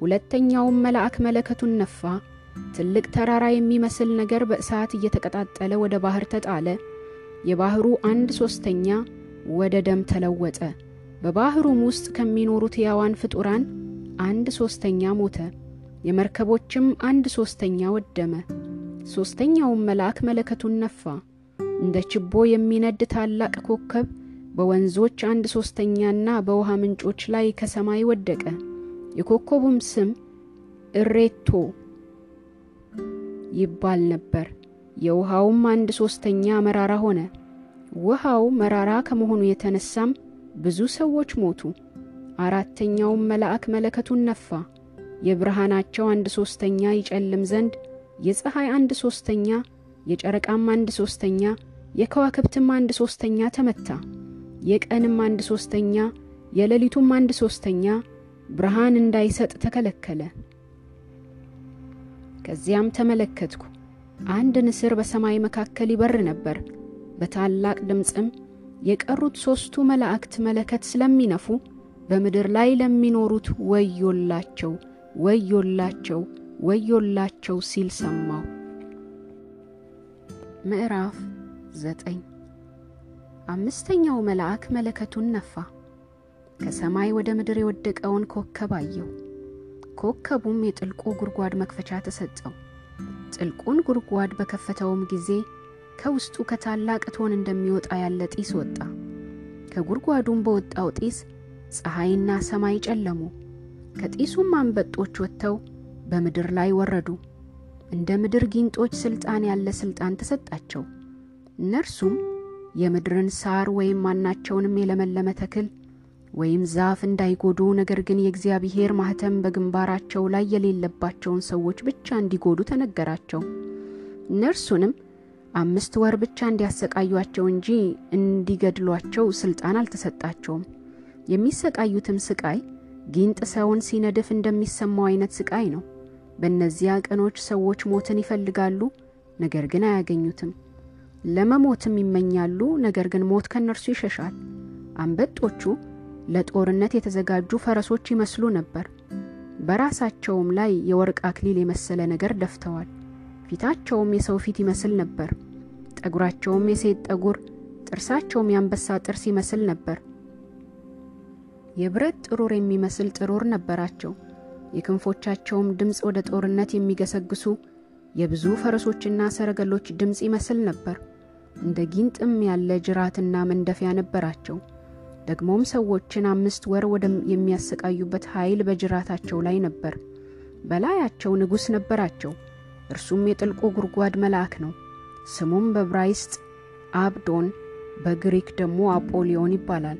ሁለተኛውም መልአክ መለከቱን ነፋ። ትልቅ ተራራ የሚመስል ነገር በእሳት እየተቀጣጠለ ወደ ባሕር ተጣለ። የባሕሩ አንድ ሦስተኛ ወደ ደም ተለወጠ። በባሕሩም ውስጥ ከሚኖሩት ሕያዋን ፍጡራን አንድ ሦስተኛ ሞተ። የመርከቦችም አንድ ሦስተኛ ወደመ። ሦስተኛውም መልአክ መለከቱን ነፋ። እንደ ችቦ የሚነድ ታላቅ ኮከብ በወንዞች አንድ ሦስተኛና በውሃ ምንጮች ላይ ከሰማይ ወደቀ። የኮከቡም ስም እሬቶ ይባል ነበር። የውሃውም አንድ ሦስተኛ መራራ ሆነ። ውሃው መራራ ከመሆኑ የተነሳም ብዙ ሰዎች ሞቱ። አራተኛውም መልአክ መለከቱን ነፋ። የብርሃናቸው አንድ ሦስተኛ ይጨልም ዘንድ የፀሐይ አንድ ሦስተኛ፣ የጨረቃም አንድ ሦስተኛ፣ የከዋክብትም አንድ ሦስተኛ ተመታ። የቀንም አንድ ሦስተኛ፣ የሌሊቱም አንድ ሦስተኛ ብርሃን እንዳይሰጥ ተከለከለ። ከዚያም ተመለከትኩ፣ አንድ ንስር በሰማይ መካከል ይበር ነበር። በታላቅ ድምፅም የቀሩት ሦስቱ መላእክት መለከት ስለሚነፉ በምድር ላይ ለሚኖሩት ወዮላቸው፣ ወዮላቸው፣ ወዮላቸው ሲል ሰማሁ። ምዕራፍ ዘጠኝ አምስተኛው መልአክ መለከቱን ነፋ። ከሰማይ ወደ ምድር የወደቀውን ኮከብ አየሁ። ኮከቡም የጥልቁ ጉድጓድ መክፈቻ ተሰጠው። ጥልቁን ጉድጓድ በከፈተውም ጊዜ ከውስጡ ከታላቅ እቶን እንደሚወጣ ያለ ጢስ ወጣ። ከጉድጓዱም በወጣው ጢስ ፀሐይና ሰማይ ጨለሙ። ከጢሱም አንበጦች ወጥተው በምድር ላይ ወረዱ። እንደ ምድር ጊንጦች ሥልጣን ያለ ሥልጣን ተሰጣቸው። እነርሱም የምድርን ሳር ወይም ማናቸውንም የለመለመ ተክል ወይም ዛፍ እንዳይጎዱ፣ ነገር ግን የእግዚአብሔር ማኅተም በግንባራቸው ላይ የሌለባቸውን ሰዎች ብቻ እንዲጎዱ ተነገራቸው። እነርሱንም አምስት ወር ብቻ እንዲያሰቃዩአቸው እንጂ እንዲገድሏቸው ሥልጣን አልተሰጣቸውም። የሚሰቃዩትም ስቃይ ጊንጥ ሰውን ሲነድፍ እንደሚሰማው አይነት ስቃይ ነው። በእነዚያ ቀኖች ሰዎች ሞትን ይፈልጋሉ፣ ነገር ግን አያገኙትም። ለመሞትም ይመኛሉ፣ ነገር ግን ሞት ከእነርሱ ይሸሻል። አንበጦቹ ለጦርነት የተዘጋጁ ፈረሶች ይመስሉ ነበር። በራሳቸውም ላይ የወርቅ አክሊል የመሰለ ነገር ደፍተዋል። ፊታቸውም የሰው ፊት ይመስል ነበር። ጠጉራቸውም የሴት ጠጉር፣ ጥርሳቸውም የአንበሳ ጥርስ ይመስል ነበር። የብረት ጥሩር የሚመስል ጥሩር ነበራቸው። የክንፎቻቸውም ድምፅ ወደ ጦርነት የሚገሰግሱ የብዙ ፈረሶችና ሰረገሎች ድምፅ ይመስል ነበር። እንደ ጊንጥም ያለ ጅራትና መንደፊያ ነበራቸው። ደግሞም ሰዎችን አምስት ወር ወደ የሚያሰቃዩበት ኃይል በጅራታቸው ላይ ነበር። በላያቸው ንጉሥ ነበራቸው። እርሱም የጥልቁ ጉድጓድ መልአክ ነው። ስሙም በብራይስጥ አብዶን፣ በግሪክ ደግሞ አጶሊዮን ይባላል።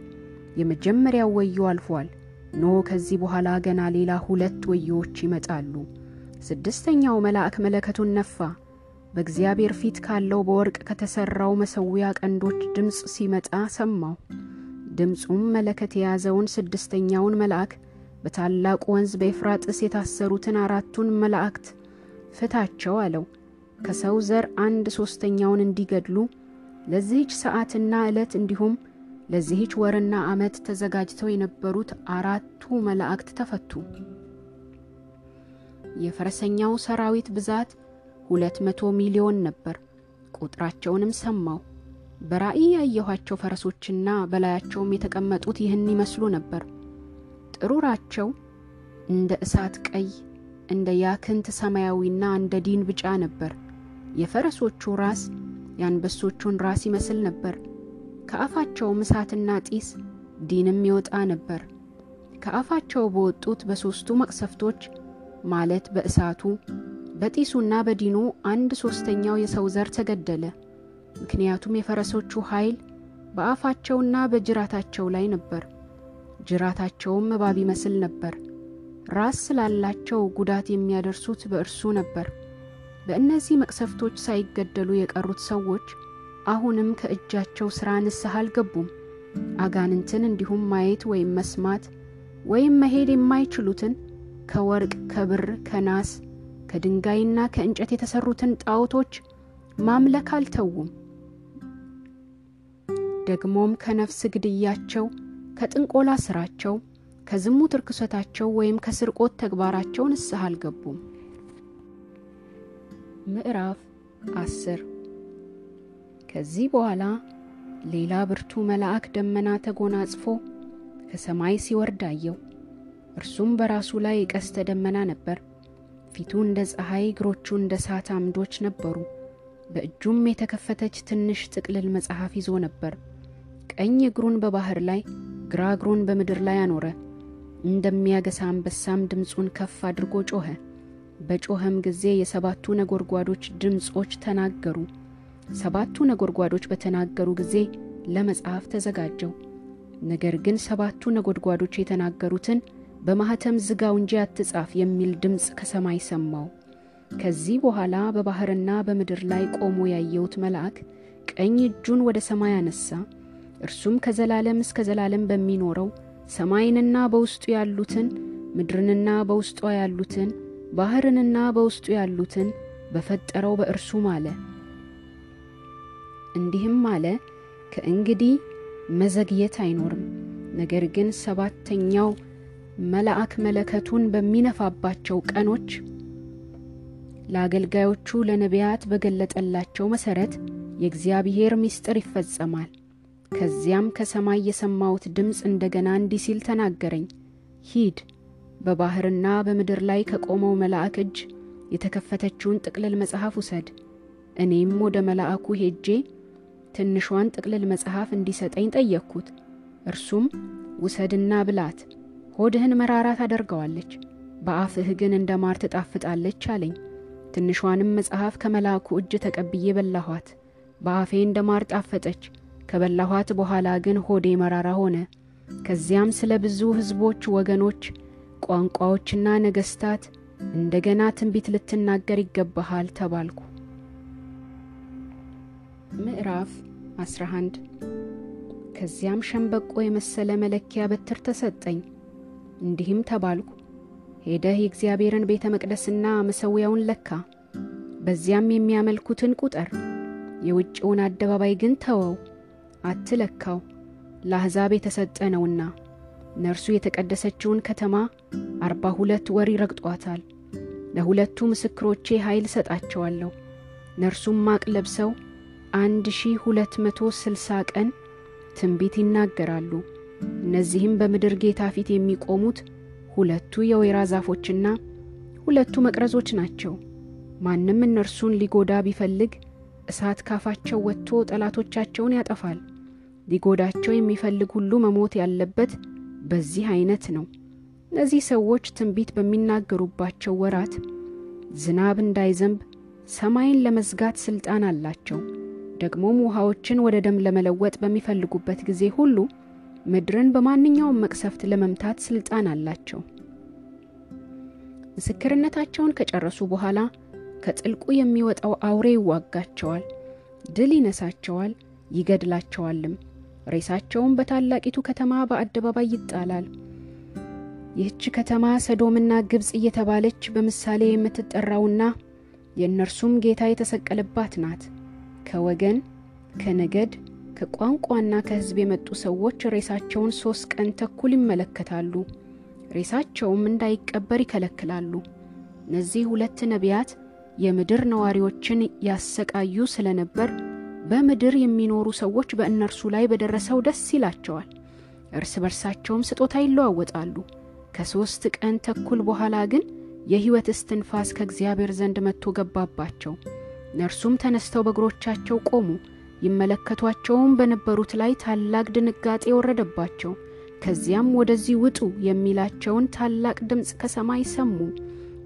የመጀመሪያው ወዮ አልፏል። ኖ ከዚህ በኋላ ገና ሌላ ሁለት ወዮዎች ይመጣሉ። ስድስተኛው መልአክ መለከቱን ነፋ። በእግዚአብሔር ፊት ካለው በወርቅ ከተሠራው መሠዊያ ቀንዶች ድምፅ ሲመጣ ሰማሁ። ድምፁም መለከት የያዘውን ስድስተኛውን መልአክ በታላቁ ወንዝ በኤፍራጥስ የታሰሩትን አራቱን መላእክት ፍታቸው አለው። ከሰው ዘር አንድ ሦስተኛውን እንዲገድሉ ለዚህች ሰዓትና ዕለት እንዲሁም ለዚህች ወርና ዓመት ተዘጋጅተው የነበሩት አራቱ መላእክት ተፈቱ። የፈረሰኛው ሰራዊት ብዛት ሁለት መቶ ሚሊዮን ነበር። ቁጥራቸውንም ሰማው። በራእይ ያየኋቸው ፈረሶችና በላያቸውም የተቀመጡት ይህን ይመስሉ ነበር። ጥሩራቸው እንደ እሳት ቀይ፣ እንደ ያክንት ሰማያዊና እንደ ዲን ብጫ ነበር። የፈረሶቹ ራስ የአንበሶቹን ራስ ይመስል ነበር። ከአፋቸውም እሳትና ጢስ ዲንም ይወጣ ነበር። ከአፋቸው በወጡት በሦስቱ መቅሰፍቶች ማለት በእሳቱ በጢሱና በዲኑ አንድ ሦስተኛው የሰው ዘር ተገደለ። ምክንያቱም የፈረሶቹ ኃይል በአፋቸውና በጅራታቸው ላይ ነበር። ጅራታቸውም እባብ ይመስል ነበር። ራስ ስላላቸው ጉዳት የሚያደርሱት በእርሱ ነበር። በእነዚህ መቅሰፍቶች ሳይገደሉ የቀሩት ሰዎች አሁንም ከእጃቸው ሥራ ንስሐ አልገቡም። አጋንንትን እንዲሁም ማየት ወይም መስማት ወይም መሄድ የማይችሉትን ከወርቅ፣ ከብር፣ ከናስ፣ ከድንጋይና ከእንጨት የተሠሩትን ጣዖቶች ማምለክ አልተዉም። ደግሞም ከነፍስ ግድያቸው፣ ከጥንቆላ ሥራቸው፣ ከዝሙት ርክሰታቸው ወይም ከስርቆት ተግባራቸው ንስሐ አልገቡም። ምዕራፍ አስር ከዚህ በኋላ ሌላ ብርቱ መልአክ ደመና ተጎናጽፎ ከሰማይ ሲወርድ አየው። እርሱም በራሱ ላይ ቀስተ ደመና ነበር። ፊቱ እንደ ፀሐይ፣ እግሮቹ እንደ እሳት አምዶች ነበሩ። በእጁም የተከፈተች ትንሽ ጥቅልል መጽሐፍ ይዞ ነበር። ቀኝ እግሩን በባሕር ላይ፣ ግራ እግሩን በምድር ላይ አኖረ። እንደሚያገሳ አንበሳም ድምፁን ከፍ አድርጎ ጮኸ። በጮኸም ጊዜ የሰባቱ ነጎድጓዶች ድምፆች ተናገሩ። ሰባቱ ነጎድጓዶች በተናገሩ ጊዜ ለመጽሐፍ ተዘጋጀው። ነገር ግን ሰባቱ ነጎድጓዶች የተናገሩትን በማኅተም ዝጋው እንጂ አትጻፍ የሚል ድምፅ ከሰማይ ሰማው። ከዚህ በኋላ በባሕርና በምድር ላይ ቆሞ ያየሁት መልአክ ቀኝ እጁን ወደ ሰማይ አነሣ። እርሱም ከዘላለም እስከ ዘላለም በሚኖረው ሰማይንና በውስጡ ያሉትን ምድርንና በውስጧ ያሉትን ባሕርንና በውስጡ ያሉትን በፈጠረው በእርሱ ማለ። እንዲህም አለ፣ ከእንግዲህ መዘግየት አይኖርም። ነገር ግን ሰባተኛው መልአክ መለከቱን በሚነፋባቸው ቀኖች ለአገልጋዮቹ ለነቢያት በገለጠላቸው መሠረት የእግዚአብሔር ምስጢር ይፈጸማል። ከዚያም ከሰማይ የሰማሁት ድምፅ እንደገና እንዲህ ሲል ተናገረኝ፣ ሂድ በባሕርና በምድር ላይ ከቆመው መልአክ እጅ የተከፈተችውን ጥቅልል መጽሐፍ ውሰድ። እኔም ወደ መልአኩ ሄጄ ትንሿን ጥቅልል መጽሐፍ እንዲሰጠኝ ጠየቅኩት። እርሱም ውሰድና ብላት፣ ሆድህን መራራ ታደርገዋለች፣ በአፍህ ግን እንደ ማር ትጣፍጣለች አለኝ። ትንሿንም መጽሐፍ ከመልአኩ እጅ ተቀብዬ በላኋት። በአፌ እንደ ማር ጣፈጠች። ከበላኋት በኋላ ግን ሆዴ መራራ ሆነ። ከዚያም ስለ ብዙ ሕዝቦች፣ ወገኖች፣ ቋንቋዎችና ነገሥታት እንደገና ትንቢት ልትናገር ይገባሃል ተባልኩ። ምዕራፍ 11 ከዚያም ሸምበቆ የመሰለ መለኪያ በትር ተሰጠኝ። እንዲህም ተባልኩ፣ ሄደህ የእግዚአብሔርን ቤተ መቅደስና መሠዊያውን ለካ፣ በዚያም የሚያመልኩትን ቁጠር። የውጭውን አደባባይ ግን ተወው፣ አትለካው፣ ለአሕዛብ የተሰጠ ነውና። ነርሱ የተቀደሰችውን ከተማ አርባ ሁለት ወር ይረግጧታል። ለሁለቱ ምስክሮቼ ኃይል እሰጣቸዋለሁ። ነርሱም ማቅ ለብሰው አንድ ሺህ ሁለት መቶ ስልሳ ቀን ትንቢት ይናገራሉ። እነዚህም በምድር ጌታ ፊት የሚቆሙት ሁለቱ የወይራ ዛፎችና ሁለቱ መቅረዞች ናቸው። ማንም እነርሱን ሊጎዳ ቢፈልግ እሳት ካፋቸው ወጥቶ ጠላቶቻቸውን ያጠፋል። ሊጎዳቸው የሚፈልግ ሁሉ መሞት ያለበት በዚህ አይነት ነው። እነዚህ ሰዎች ትንቢት በሚናገሩባቸው ወራት ዝናብ እንዳይዘንብ ሰማይን ለመዝጋት ሥልጣን አላቸው። ደግሞም ውሃዎችን ወደ ደም ለመለወጥ በሚፈልጉበት ጊዜ ሁሉ ምድርን በማንኛውም መቅሰፍት ለመምታት ሥልጣን አላቸው። ምስክርነታቸውን ከጨረሱ በኋላ ከጥልቁ የሚወጣው አውሬ ይዋጋቸዋል፣ ድል ይነሳቸዋል፣ ይገድላቸዋልም። ሬሳቸውም በታላቂቱ ከተማ በአደባባይ ይጣላል። ይህች ከተማ ሰዶምና ግብፅ እየተባለች በምሳሌ የምትጠራውና የእነርሱም ጌታ የተሰቀለባት ናት። ከወገን ከነገድ ከቋንቋና ከሕዝብ የመጡ ሰዎች ሬሳቸውን ሦስት ቀን ተኩል ይመለከታሉ። ሬሳቸውም እንዳይቀበር ይከለክላሉ። እነዚህ ሁለት ነቢያት የምድር ነዋሪዎችን ያሰቃዩ ስለነበር በምድር የሚኖሩ ሰዎች በእነርሱ ላይ በደረሰው ደስ ይላቸዋል። እርስ በርሳቸውም ስጦታ ይለዋወጣሉ። ከሦስት ቀን ተኩል በኋላ ግን የሕይወት እስትንፋስ ከእግዚአብሔር ዘንድ መጥቶ ገባባቸው። እነርሱም ተነስተው በእግሮቻቸው ቆሙ። ይመለከቷቸውም በነበሩት ላይ ታላቅ ድንጋጤ ወረደባቸው። ከዚያም ወደዚህ ውጡ የሚላቸውን ታላቅ ድምፅ ከሰማይ ሰሙ።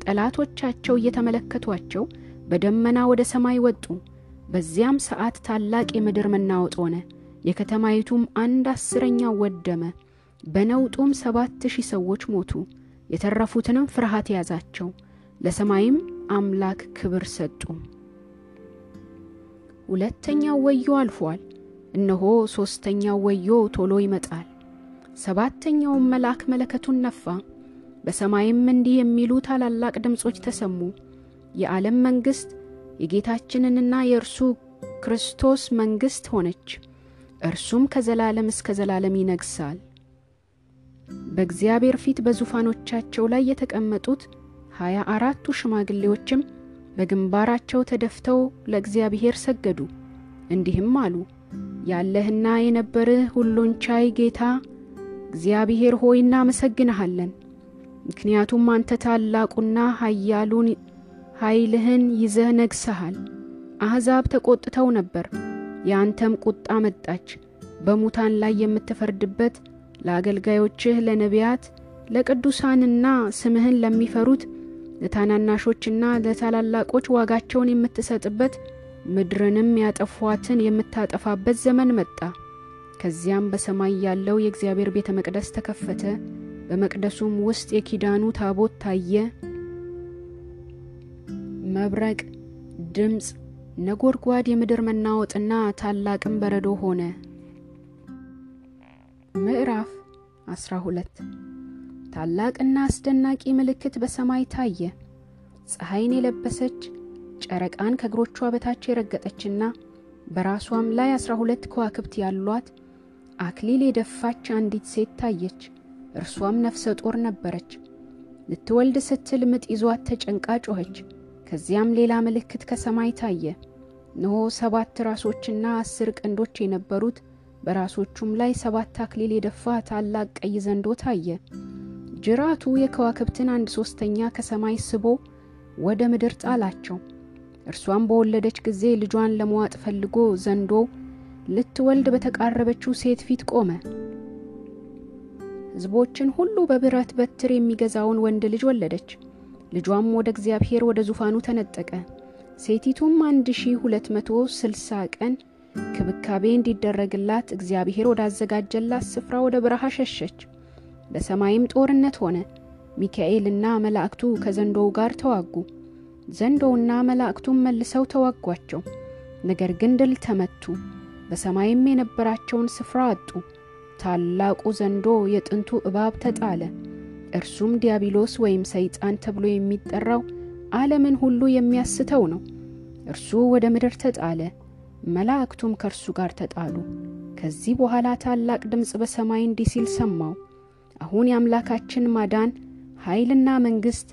ጠላቶቻቸው እየተመለከቷቸው በደመና ወደ ሰማይ ወጡ። በዚያም ሰዓት ታላቅ የምድር መናወጥ ሆነ። የከተማይቱም አንድ አስረኛው ወደመ። በነውጡም ሰባት ሺህ ሰዎች ሞቱ። የተረፉትንም ፍርሃት ያዛቸው፣ ለሰማይም አምላክ ክብር ሰጡ። ሁለተኛው ወዮ አልፏል፣ እነሆ ሦስተኛው ወዮ ቶሎ ይመጣል። ሰባተኛውም መልአክ መለከቱን ነፋ፣ በሰማይም እንዲህ የሚሉ ታላላቅ ድምፆች ተሰሙ። የዓለም መንግሥት የጌታችንንና የእርሱ ክርስቶስ መንግሥት ሆነች፣ እርሱም ከዘላለም እስከ ዘላለም ይነግሣል። በእግዚአብሔር ፊት በዙፋኖቻቸው ላይ የተቀመጡት ሀያ አራቱ ሽማግሌዎችም በግንባራቸው ተደፍተው ለእግዚአብሔር ሰገዱ፣ እንዲህም አሉ። ያለህና የነበርህ ሁሉን ቻይ ጌታ እግዚአብሔር ሆይ እናመሰግንሃለን። ምክንያቱም አንተ ታላቁና ኃያሉን ኃይልህን ይዘህ ነግሰሃል። አሕዛብ ተቈጥተው ነበር፣ የአንተም ቁጣ መጣች። በሙታን ላይ የምትፈርድበት ለአገልጋዮችህ ለነቢያት ለቅዱሳንና ስምህን ለሚፈሩት ለታናናሾችና ለታላላቆች ዋጋቸውን የምትሰጥበት ምድርንም ያጠፏትን የምታጠፋበት ዘመን መጣ። ከዚያም በሰማይ ያለው የእግዚአብሔር ቤተ መቅደስ ተከፈተ። በመቅደሱም ውስጥ የኪዳኑ ታቦት ታየ። መብረቅ፣ ድምፅ፣ ነጎድጓድ፣ የምድር መናወጥና ታላቅም በረዶ ሆነ። ምዕራፍ 12 ታላቅና አስደናቂ ምልክት በሰማይ ታየ። ፀሐይን የለበሰች ጨረቃን ከእግሮቿ በታች የረገጠችና በራሷም ላይ አስራ ሁለት ከዋክብት ያሏት አክሊል የደፋች አንዲት ሴት ታየች። እርሷም ነፍሰ ጡር ነበረች። ልትወልድ ስትል ምጥ ይዟት ተጨንቃ ጮኸች። ከዚያም ሌላ ምልክት ከሰማይ ታየ። እነሆ ሰባት ራሶችና አስር ቀንዶች የነበሩት በራሶቹም ላይ ሰባት አክሊል የደፋ ታላቅ ቀይ ዘንዶ ታየ። ጅራቱ የከዋክብትን አንድ ሶስተኛ ከሰማይ ስቦ ወደ ምድር ጣላቸው። እርሷም በወለደች ጊዜ ልጇን ለመዋጥ ፈልጎ ዘንዶ ልትወልድ በተቃረበችው ሴት ፊት ቆመ። ሕዝቦችን ሁሉ በብረት በትር የሚገዛውን ወንድ ልጅ ወለደች። ልጇም ወደ እግዚአብሔር ወደ ዙፋኑ ተነጠቀ። ሴቲቱም አንድ ሺህ ሁለት መቶ ስልሳ ቀን ክብካቤ እንዲደረግላት እግዚአብሔር ወዳዘጋጀላት ስፍራ ወደ በረሃ ሸሸች። በሰማይም ጦርነት ሆነ። ሚካኤልና መላእክቱ ከዘንዶው ጋር ተዋጉ። ዘንዶውና መላእክቱም መልሰው ተዋጓቸው። ነገር ግን ድል ተመቱ። በሰማይም የነበራቸውን ስፍራ አጡ። ታላቁ ዘንዶ የጥንቱ እባብ ተጣለ። እርሱም ዲያብሎስ ወይም ሰይጣን ተብሎ የሚጠራው ዓለምን ሁሉ የሚያስተው ነው። እርሱ ወደ ምድር ተጣለ፣ መላእክቱም ከእርሱ ጋር ተጣሉ። ከዚህ በኋላ ታላቅ ድምፅ በሰማይ እንዲህ ሲል ሰማው፣ አሁን የአምላካችን ማዳን ኃይልና መንግሥት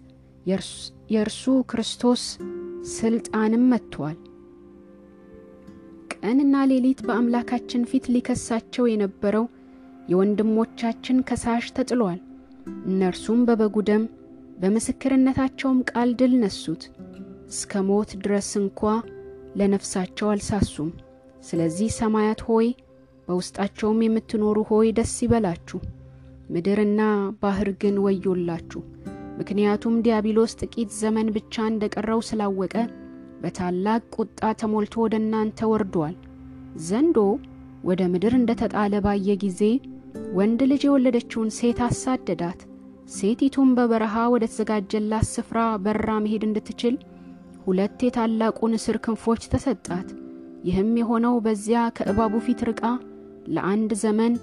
የእርሱ ክርስቶስ ስልጣንም መጥቷል። ቀንና ሌሊት በአምላካችን ፊት ሊከሳቸው የነበረው የወንድሞቻችን ከሳሽ ተጥሏል። እነርሱም በበጉ ደም በምስክርነታቸውም ቃል ድል ነሱት። እስከ ሞት ድረስ እንኳ ለነፍሳቸው አልሳሱም። ስለዚህ ሰማያት ሆይ በውስጣቸውም የምትኖሩ ሆይ ደስ ይበላችሁ፣ ምድርና ባህር ግን ወዮላችሁ። ምክንያቱም ዲያብሎስ ጥቂት ዘመን ብቻ እንደ ቀረው ስላወቀ በታላቅ ቁጣ ተሞልቶ ወደ እናንተ ወርዷል። ዘንዶ ወደ ምድር እንደ ተጣለ ባየ ጊዜ ወንድ ልጅ የወለደችውን ሴት አሳደዳት። ሴቲቱም በበረሃ ወደ ተዘጋጀላት ስፍራ በራ መሄድ እንድትችል ሁለት የታላቁ ንስር ክንፎች ተሰጣት። ይህም የሆነው በዚያ ከእባቡ ፊት ርቃ ለአንድ ዘመን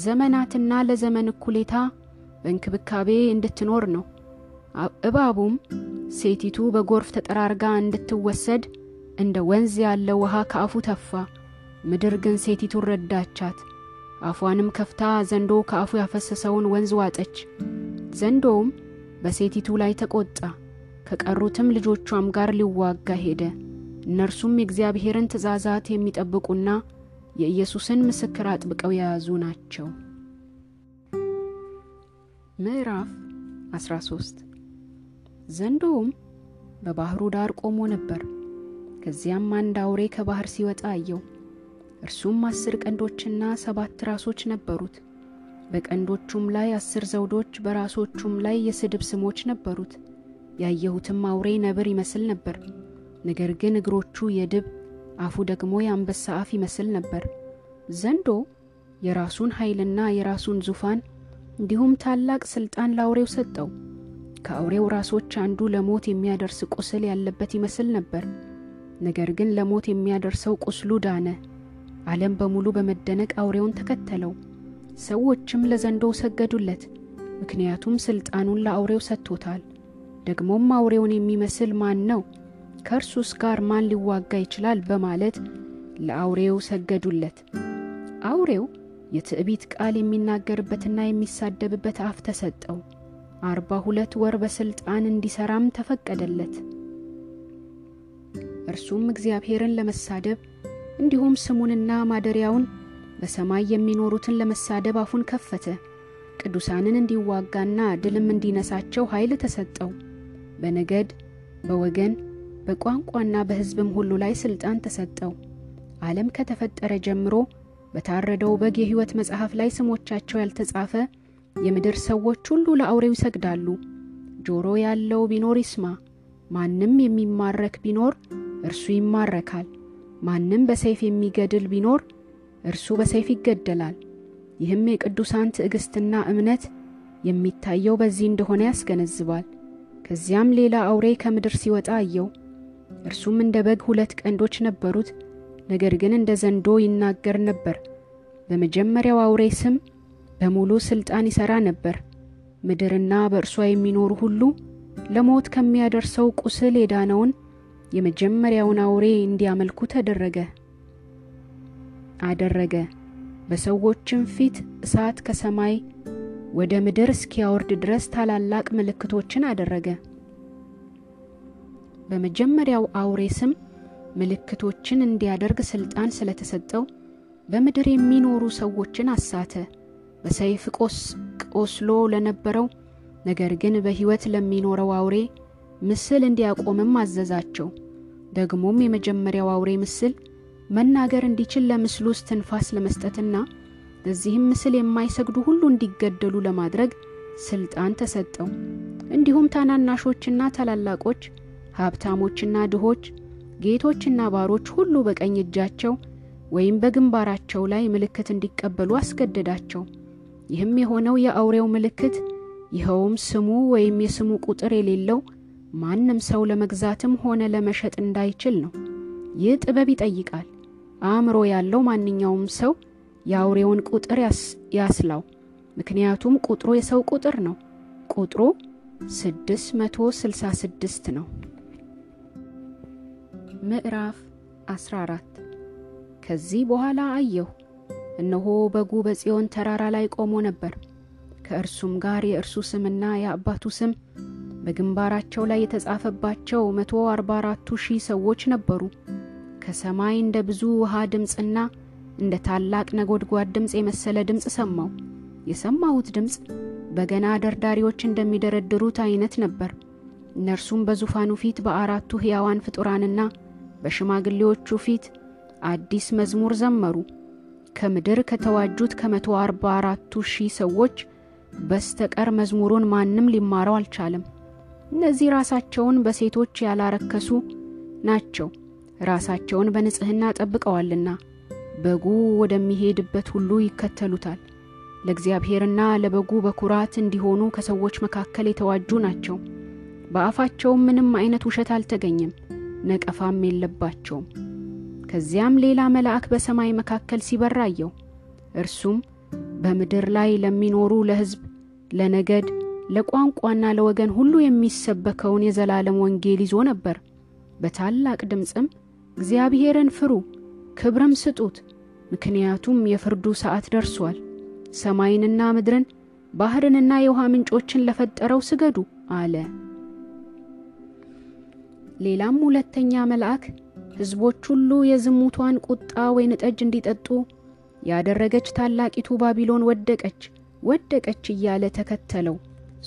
ዘመናትና ለዘመን እኩሌታ በእንክብካቤ እንድትኖር ነው። እባቡም ሴቲቱ በጎርፍ ተጠራርጋ እንድትወሰድ እንደ ወንዝ ያለ ውሃ ከአፉ ተፋ። ምድር ግን ሴቲቱን ረዳቻት። አፏንም ከፍታ ዘንዶ ከአፉ ያፈሰሰውን ወንዝ ዋጠች። ዘንዶውም በሴቲቱ ላይ ተቆጣ፣ ከቀሩትም ልጆቿም ጋር ሊዋጋ ሄደ። እነርሱም የእግዚአብሔርን ትእዛዛት የሚጠብቁና የኢየሱስን ምስክር አጥብቀው የያዙ ናቸው። ምዕራፍ 13 ዘንዶውም በባሕሩ ዳር ቆሞ ነበር። ከዚያም አንድ አውሬ ከባሕር ሲወጣ አየው። እርሱም አስር ቀንዶችና ሰባት ራሶች ነበሩት። በቀንዶቹም ላይ አስር ዘውዶች፣ በራሶቹም ላይ የስድብ ስሞች ነበሩት። ያየሁትም አውሬ ነብር ይመስል ነበር፣ ነገር ግን እግሮቹ የድብ አፉ ደግሞ የአንበሳ አፍ ይመስል ነበር። ዘንዶ የራሱን ኃይልና የራሱን ዙፋን እንዲሁም ታላቅ ሥልጣን ለአውሬው ሰጠው። ከአውሬው ራሶች አንዱ ለሞት የሚያደርስ ቁስል ያለበት ይመስል ነበር። ነገር ግን ለሞት የሚያደርሰው ቁስሉ ዳነ። ዓለም በሙሉ በመደነቅ አውሬውን ተከተለው። ሰዎችም ለዘንዶው ሰገዱለት፣ ምክንያቱም ሥልጣኑን ለአውሬው ሰጥቶታል። ደግሞም አውሬውን የሚመስል ማን ነው? ከእርሱስ ጋር ማን ሊዋጋ ይችላል? በማለት ለአውሬው ሰገዱለት። አውሬው የትዕቢት ቃል የሚናገርበትና የሚሳደብበት አፍ ተሰጠው። አርባ ሁለት ወር በሥልጣን እንዲሠራም ተፈቀደለት። እርሱም እግዚአብሔርን ለመሳደብ እንዲሁም ስሙንና ማደሪያውን በሰማይ የሚኖሩትን ለመሳደብ አፉን ከፈተ። ቅዱሳንን እንዲዋጋና ድልም እንዲነሳቸው ኃይል ተሰጠው። በነገድ፣ በወገን፣ በቋንቋና በሕዝብም ሁሉ ላይ ሥልጣን ተሰጠው። ዓለም ከተፈጠረ ጀምሮ በታረደው በግ የሕይወት መጽሐፍ ላይ ስሞቻቸው ያልተጻፈ የምድር ሰዎች ሁሉ ለአውሬው ይሰግዳሉ። ጆሮ ያለው ቢኖር ይስማ። ማንም የሚማረክ ቢኖር እርሱ ይማረካል። ማንም በሰይፍ የሚገድል ቢኖር እርሱ በሰይፍ ይገደላል። ይህም የቅዱሳን ትዕግሥትና እምነት የሚታየው በዚህ እንደሆነ ያስገነዝባል። ከዚያም ሌላ አውሬ ከምድር ሲወጣ አየው። እርሱም እንደ በግ ሁለት ቀንዶች ነበሩት፣ ነገር ግን እንደ ዘንዶ ይናገር ነበር። በመጀመሪያው አውሬ ስም በሙሉ ሥልጣን ይሠራ ነበር። ምድርና በእርሷ የሚኖሩ ሁሉ ለሞት ከሚያደርሰው ቁስል የዳነውን የመጀመሪያውን አውሬ እንዲያመልኩ ተደረገ አደረገ። በሰዎችም ፊት እሳት ከሰማይ ወደ ምድር እስኪያወርድ ድረስ ታላላቅ ምልክቶችን አደረገ። በመጀመሪያው አውሬ ስም ምልክቶችን እንዲያደርግ ሥልጣን ስለተሰጠው በምድር የሚኖሩ ሰዎችን አሳተ። በሰይፍ ቆስሎ ለነበረው ነገር ግን በሕይወት ለሚኖረው አውሬ ምስል እንዲያቆምም አዘዛቸው። ደግሞም የመጀመሪያው አውሬ ምስል መናገር እንዲችል ለምስሉ እስትንፋስ ለመስጠትና ለዚህም ምስል የማይሰግዱ ሁሉ እንዲገደሉ ለማድረግ ሥልጣን ተሰጠው። እንዲሁም ታናናሾችና ታላላቆች፣ ሀብታሞችና ድሆች፣ ጌቶችና ባሮች ሁሉ በቀኝ እጃቸው ወይም በግንባራቸው ላይ ምልክት እንዲቀበሉ አስገደዳቸው። ይህም የሆነው የአውሬው ምልክት ይኸውም ስሙ ወይም የስሙ ቁጥር የሌለው ማንም ሰው ለመግዛትም ሆነ ለመሸጥ እንዳይችል ነው። ይህ ጥበብ ይጠይቃል። አእምሮ ያለው ማንኛውም ሰው የአውሬውን ቁጥር ያስላው፣ ምክንያቱም ቁጥሩ የሰው ቁጥር ነው። ቁጥሩ 666 ነው። ምዕራፍ 14 ከዚህ በኋላ አየሁ፣ እነሆ በጉ በጽዮን ተራራ ላይ ቆሞ ነበር። ከእርሱም ጋር የእርሱ ስምና የአባቱ ስም በግንባራቸው ላይ የተጻፈባቸው መቶ አርባ አራቱ ሺህ ሰዎች ነበሩ። ከሰማይ እንደ ብዙ ውሃ ድምፅና እንደ ታላቅ ነጎድጓድ ድምፅ የመሰለ ድምፅ ሰማሁ። የሰማሁት ድምፅ በገና ደርዳሪዎች እንደሚደረድሩት አይነት ነበር። እነርሱም በዙፋኑ ፊት በአራቱ ሕያዋን ፍጡራንና በሽማግሌዎቹ ፊት አዲስ መዝሙር ዘመሩ። ከምድር ከተዋጁት ከመቶ አርባ አራቱ ሺህ ሰዎች በስተቀር መዝሙሩን ማንም ሊማረው አልቻለም። እነዚህ ራሳቸውን በሴቶች ያላረከሱ ናቸው፣ ራሳቸውን በንጽሕና ጠብቀዋልና በጉ ወደሚሄድበት ሁሉ ይከተሉታል። ለእግዚአብሔርና ለበጉ በኩራት እንዲሆኑ ከሰዎች መካከል የተዋጁ ናቸው። በአፋቸውም ምንም አይነት ውሸት አልተገኘም፣ ነቀፋም የለባቸውም። ከዚያም ሌላ መልአክ በሰማይ መካከል ሲበር አየሁ። እርሱም በምድር ላይ ለሚኖሩ ለሕዝብ፣ ለነገድ፣ ለቋንቋና ለወገን ሁሉ የሚሰበከውን የዘላለም ወንጌል ይዞ ነበር። በታላቅ ድምፅም እግዚአብሔርን ፍሩ፣ ክብርም ስጡት፣ ምክንያቱም የፍርዱ ሰዓት ደርሷል። ሰማይንና ምድርን ባሕርንና የውሃ ምንጮችን ለፈጠረው ስገዱ አለ። ሌላም ሁለተኛ መልአክ ሕዝቦች ሁሉ የዝሙቷን ቁጣ ወይን ጠጅ እንዲጠጡ ያደረገች ታላቂቱ ባቢሎን ወደቀች ወደቀች እያለ ተከተለው።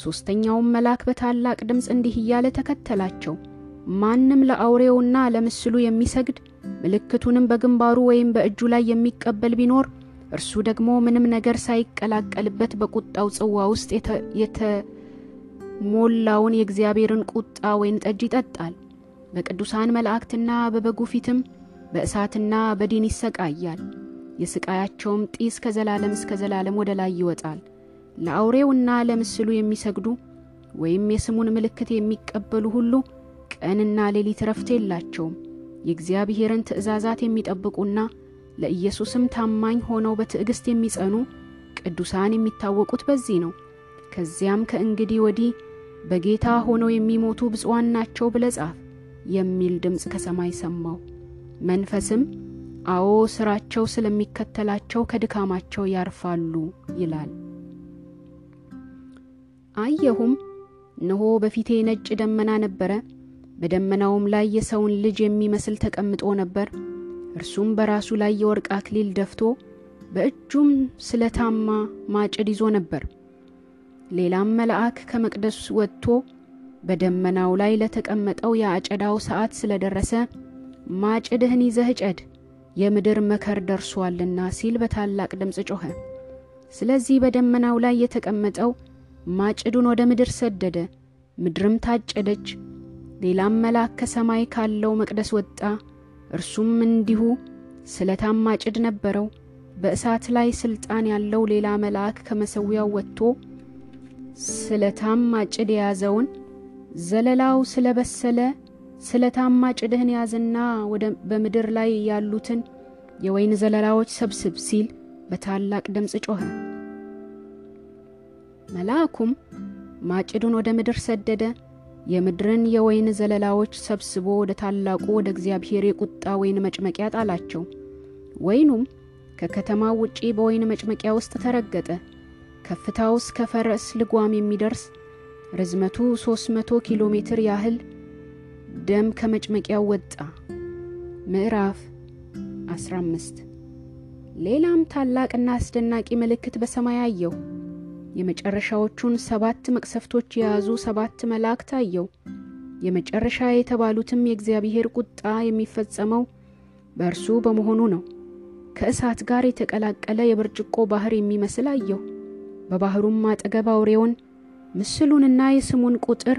ሦስተኛውም መልአክ በታላቅ ድምፅ እንዲህ እያለ ተከተላቸው። ማንም ለአውሬውና ለምስሉ የሚሰግድ ምልክቱንም በግንባሩ ወይም በእጁ ላይ የሚቀበል ቢኖር እርሱ ደግሞ ምንም ነገር ሳይቀላቀልበት በቁጣው ጽዋ ውስጥ የተሞላውን የእግዚአብሔርን ቁጣ ወይን ጠጅ ይጠጣል። በቅዱሳን መላእክትና በበጉ ፊትም በእሳትና በዲን ይሰቃያል። የስቃያቸውም ጢስ ከዘላለም እስከ ዘላለም ወደ ላይ ይወጣል። ለአውሬውና ለምስሉ የሚሰግዱ ወይም የስሙን ምልክት የሚቀበሉ ሁሉ ቀንና ሌሊት ረፍት የላቸውም። የእግዚአብሔርን ትእዛዛት የሚጠብቁና ለኢየሱስም ታማኝ ሆነው በትዕግሥት የሚጸኑ ቅዱሳን የሚታወቁት በዚህ ነው። ከዚያም ከእንግዲህ ወዲህ በጌታ ሆነው የሚሞቱ ብፁዓን ናቸው ብለህ ጻፍ የሚል ድምፅ ከሰማይ ሰማሁ። መንፈስም አዎ ሥራቸው ስለሚከተላቸው ከድካማቸው ያርፋሉ ይላል። አየሁም፣ እነሆ በፊቴ ነጭ ደመና ነበረ። በደመናውም ላይ የሰውን ልጅ የሚመስል ተቀምጦ ነበር። እርሱም በራሱ ላይ የወርቅ አክሊል ደፍቶ በእጁም ስለታማ ማጭድ ይዞ ነበር። ሌላም መልአክ ከመቅደስ ወጥቶ በደመናው ላይ ለተቀመጠው የአጨዳው ሰዓት ስለደረሰ ማጭድህን ይዘህ ጨድ የምድር መከር ደርሷልና ሲል በታላቅ ድምፅ ጮኸ። ስለዚህ በደመናው ላይ የተቀመጠው ማጭዱን ወደ ምድር ሰደደ፣ ምድርም ታጨደች። ሌላም መልአክ ከሰማይ ካለው መቅደስ ወጣ። እርሱም እንዲሁ ስለታም ማጭድ ነበረው። በእሳት ላይ ሥልጣን ያለው ሌላ መልአክ ከመሠዊያው ወጥቶ ስለታም ማጭድ የያዘውን ዘለላው ስለበሰለ ስለታም ማጭድህን ያዝና በምድር ላይ ያሉትን የወይን ዘለላዎች ሰብስብ ሲል በታላቅ ድምፅ ጮኸ። መልአኩም ማጭዱን ወደ ምድር ሰደደ። የምድርን የወይን ዘለላዎች ሰብስቦ ወደ ታላቁ ወደ እግዚአብሔር የቁጣ ወይን መጭመቂያ ጣላቸው። ወይኑም ከከተማው ውጪ በወይን መጭመቂያ ውስጥ ተረገጠ። ከፍታው እስከ ፈረስ ልጓም የሚደርስ ርዝመቱ 300 ኪሎ ሜትር ያህል ደም ከመጭመቂያው ወጣ። ምዕራፍ 15 ሌላም ታላቅና አስደናቂ ምልክት በሰማይ አየሁ። የመጨረሻዎቹን ሰባት መቅሰፍቶች የያዙ ሰባት መላእክት አየው። የመጨረሻ የተባሉትም የእግዚአብሔር ቁጣ የሚፈጸመው በእርሱ በመሆኑ ነው። ከእሳት ጋር የተቀላቀለ የብርጭቆ ባህር የሚመስል አየሁ። በባህሩም አጠገብ አውሬውን ምስሉንና የስሙን ቁጥር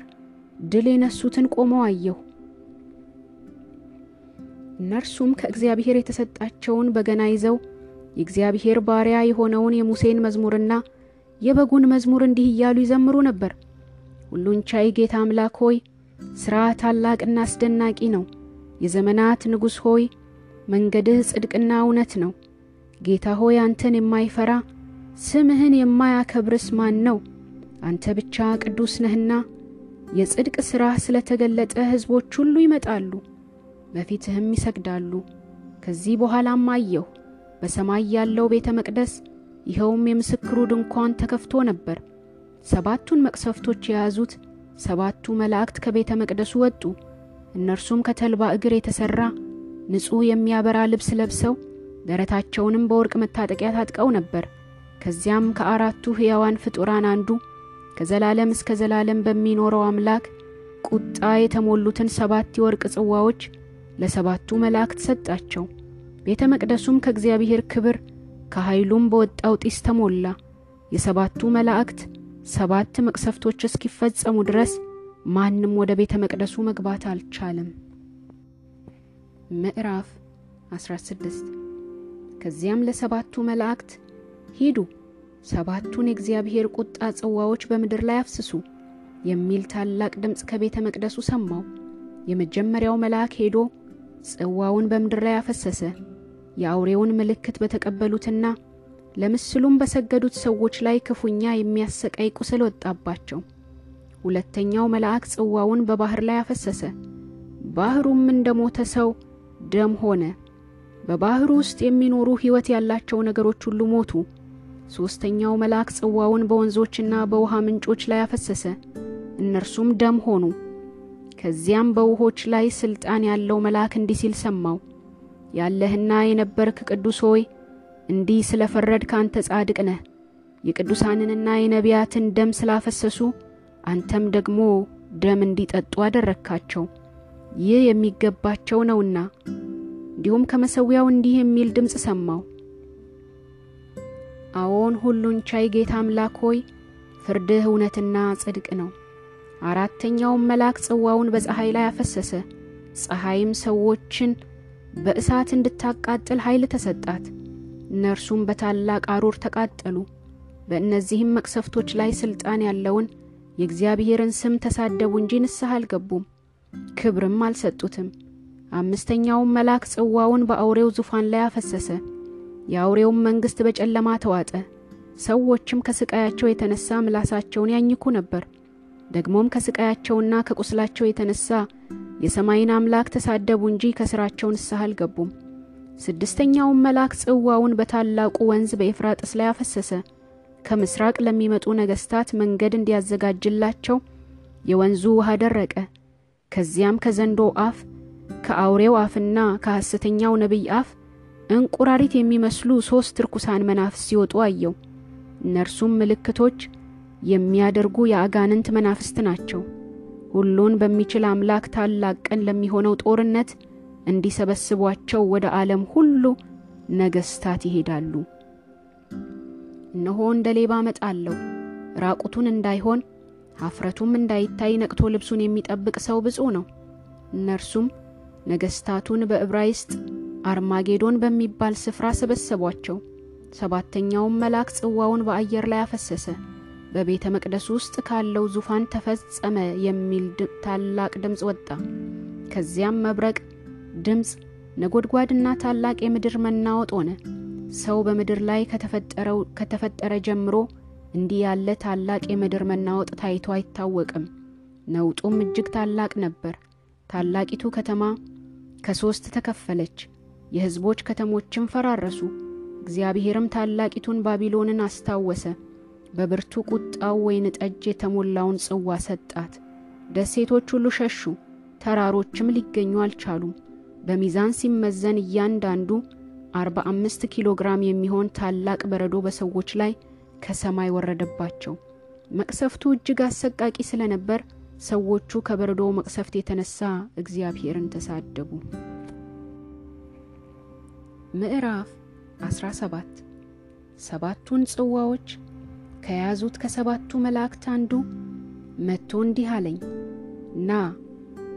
ድል የነሱትን ቆመው አየሁ። እነርሱም ከእግዚአብሔር የተሰጣቸውን በገና ይዘው የእግዚአብሔር ባሪያ የሆነውን የሙሴን መዝሙርና የበጉን መዝሙር እንዲህ እያሉ ይዘምሩ ነበር። ሁሉን ቻይ ጌታ አምላክ ሆይ ሥራ ታላቅና አስደናቂ ነው። የዘመናት ንጉሥ ሆይ መንገድህ ጽድቅና እውነት ነው። ጌታ ሆይ አንተን የማይፈራ ስምህን የማያከብርስ ማን ነው? አንተ ብቻ ቅዱስ ነህና የጽድቅ ሥራህ ስለ ተገለጠ ሕዝቦች ሁሉ ይመጣሉ፣ በፊትህም ይሰግዳሉ። ከዚህ በኋላም አየሁ በሰማይ ያለው ቤተ መቅደስ ይኸውም የምስክሩ ድንኳን ተከፍቶ ነበር። ሰባቱን መቅሰፍቶች የያዙት ሰባቱ መላእክት ከቤተ መቅደሱ ወጡ። እነርሱም ከተልባ እግር የተሠራ ንጹሕ የሚያበራ ልብስ ለብሰው ደረታቸውንም በወርቅ መታጠቂያ ታጥቀው ነበር። ከዚያም ከአራቱ ሕያዋን ፍጡራን አንዱ ከዘላለም እስከ ዘላለም በሚኖረው አምላክ ቁጣ የተሞሉትን ሰባት የወርቅ ጽዋዎች ለሰባቱ መላእክት ሰጣቸው። ቤተ መቅደሱም ከእግዚአብሔር ክብር ከኃይሉም በወጣው ጢስ ተሞላ። የሰባቱ መላእክት ሰባት መቅሰፍቶች እስኪፈጸሙ ድረስ ማንም ወደ ቤተ መቅደሱ መግባት አልቻለም። ምዕራፍ 16 ከዚያም ለሰባቱ መላእክት ሂዱ፣ ሰባቱን የእግዚአብሔር ቁጣ ጽዋዎች በምድር ላይ አፍስሱ የሚል ታላቅ ድምፅ ከቤተ መቅደሱ ሰማው። የመጀመሪያው መልአክ ሄዶ ጽዋውን በምድር ላይ አፈሰሰ። የአውሬውን ምልክት በተቀበሉትና ለምስሉም በሰገዱት ሰዎች ላይ ክፉኛ የሚያሰቃይ ቁስል ወጣባቸው። ሁለተኛው መልአክ ጽዋውን በባሕር ላይ አፈሰሰ። ባሕሩም እንደ ሞተ ሰው ደም ሆነ። በባሕሩ ውስጥ የሚኖሩ ሕይወት ያላቸው ነገሮች ሁሉ ሞቱ። ሦስተኛው መልአክ ጽዋውን በወንዞችና በውሃ ምንጮች ላይ አፈሰሰ። እነርሱም ደም ሆኑ። ከዚያም በውሆች ላይ ሥልጣን ያለው መልአክ እንዲህ ሲል ሰማው። ያለህና የነበርክ ቅዱስ ሆይ እንዲህ ስለ ፈረድክ አንተ ጻድቅ ነህ። የቅዱሳንንና የነቢያትን ደም ስላፈሰሱ አንተም ደግሞ ደም እንዲጠጡ አደረግካቸው። ይህ የሚገባቸው ነውና። እንዲሁም ከመሠዊያው እንዲህ የሚል ድምፅ ሰማው። አዎን ሁሉን ቻይ ጌታ አምላክ ሆይ ፍርድህ እውነትና ጽድቅ ነው። አራተኛውም መልአክ ጽዋውን በፀሐይ ላይ አፈሰሰ። ፀሐይም ሰዎችን በእሳት እንድታቃጥል ኃይል ተሰጣት። እነርሱም በታላቅ አሩር ተቃጠሉ። በእነዚህም መቅሰፍቶች ላይ ሥልጣን ያለውን የእግዚአብሔርን ስም ተሳደቡ እንጂ ንስሐ አልገቡም፣ ክብርም አልሰጡትም። አምስተኛውም መልአክ ጽዋውን በአውሬው ዙፋን ላይ አፈሰሰ። የአውሬውም መንግሥት በጨለማ ተዋጠ። ሰዎችም ከስቃያቸው የተነሳ ምላሳቸውን ያኝኩ ነበር። ደግሞም ከስቃያቸውና ከቁስላቸው የተነሳ የሰማይን አምላክ ተሳደቡ እንጂ ከሥራቸው ንስሐ አልገቡም። ስድስተኛውም መልአክ ጽዋውን በታላቁ ወንዝ በኤፍራጥስ ላይ አፈሰሰ። ከምስራቅ ለሚመጡ ነገሥታት መንገድ እንዲያዘጋጅላቸው የወንዙ ውሃ ደረቀ። ከዚያም ከዘንዶ አፍ ከአውሬው አፍና ከሐሰተኛው ነቢይ አፍ እንቁራሪት የሚመስሉ ሦስት ርኩሳን መናፍስት ሲወጡ አየው። እነርሱም ምልክቶች የሚያደርጉ የአጋንንት መናፍስት ናቸው። ሁሉን በሚችል አምላክ ታላቅ ቀን ለሚሆነው ጦርነት እንዲሰበስቧቸው ወደ ዓለም ሁሉ ነገሥታት ይሄዳሉ። እነሆ እንደ ሌባ እመጣለሁ። ራቁቱን እንዳይሆን ኀፍረቱም እንዳይታይ ነቅቶ ልብሱን የሚጠብቅ ሰው ብፁዕ ነው። እነርሱም ነገሥታቱን በዕብራይስጥ አርማጌዶን በሚባል ስፍራ ሰበሰቧቸው። ሰባተኛውም መልአክ ጽዋውን በአየር ላይ አፈሰሰ። በቤተ መቅደስ ውስጥ ካለው ዙፋን ተፈጸመ የሚል ታላቅ ድምፅ ወጣ። ከዚያም መብረቅ ድምፅ፣ ነጎድጓድና ታላቅ የምድር መናወጥ ሆነ። ሰው በምድር ላይ ከተፈጠረ ጀምሮ እንዲህ ያለ ታላቅ የምድር መናወጥ ታይቶ አይታወቅም። ነውጡም እጅግ ታላቅ ነበር። ታላቂቱ ከተማ ከሦስት ተከፈለች፣ የሕዝቦች ከተሞችም ፈራረሱ። እግዚአብሔርም ታላቂቱን ባቢሎንን አስታወሰ፣ በብርቱ ቁጣው ወይን ጠጅ የተሞላውን ጽዋ ሰጣት። ደሴቶች ሁሉ ሸሹ፣ ተራሮችም ሊገኙ አልቻሉም። በሚዛን ሲመዘን እያንዳንዱ አርባ አምስት ኪሎ ግራም የሚሆን ታላቅ በረዶ በሰዎች ላይ ከሰማይ ወረደባቸው። መቅሰፍቱ እጅግ አሰቃቂ ስለነበር ሰዎቹ ከበረዶ መቅሰፍት የተነሳ እግዚአብሔርን ተሳደቡ። ምዕራፍ 17 ሰባቱን ጽዋዎች ከያዙት ከሰባቱ መላእክት አንዱ መጥቶ እንዲህ አለኝ፣ ና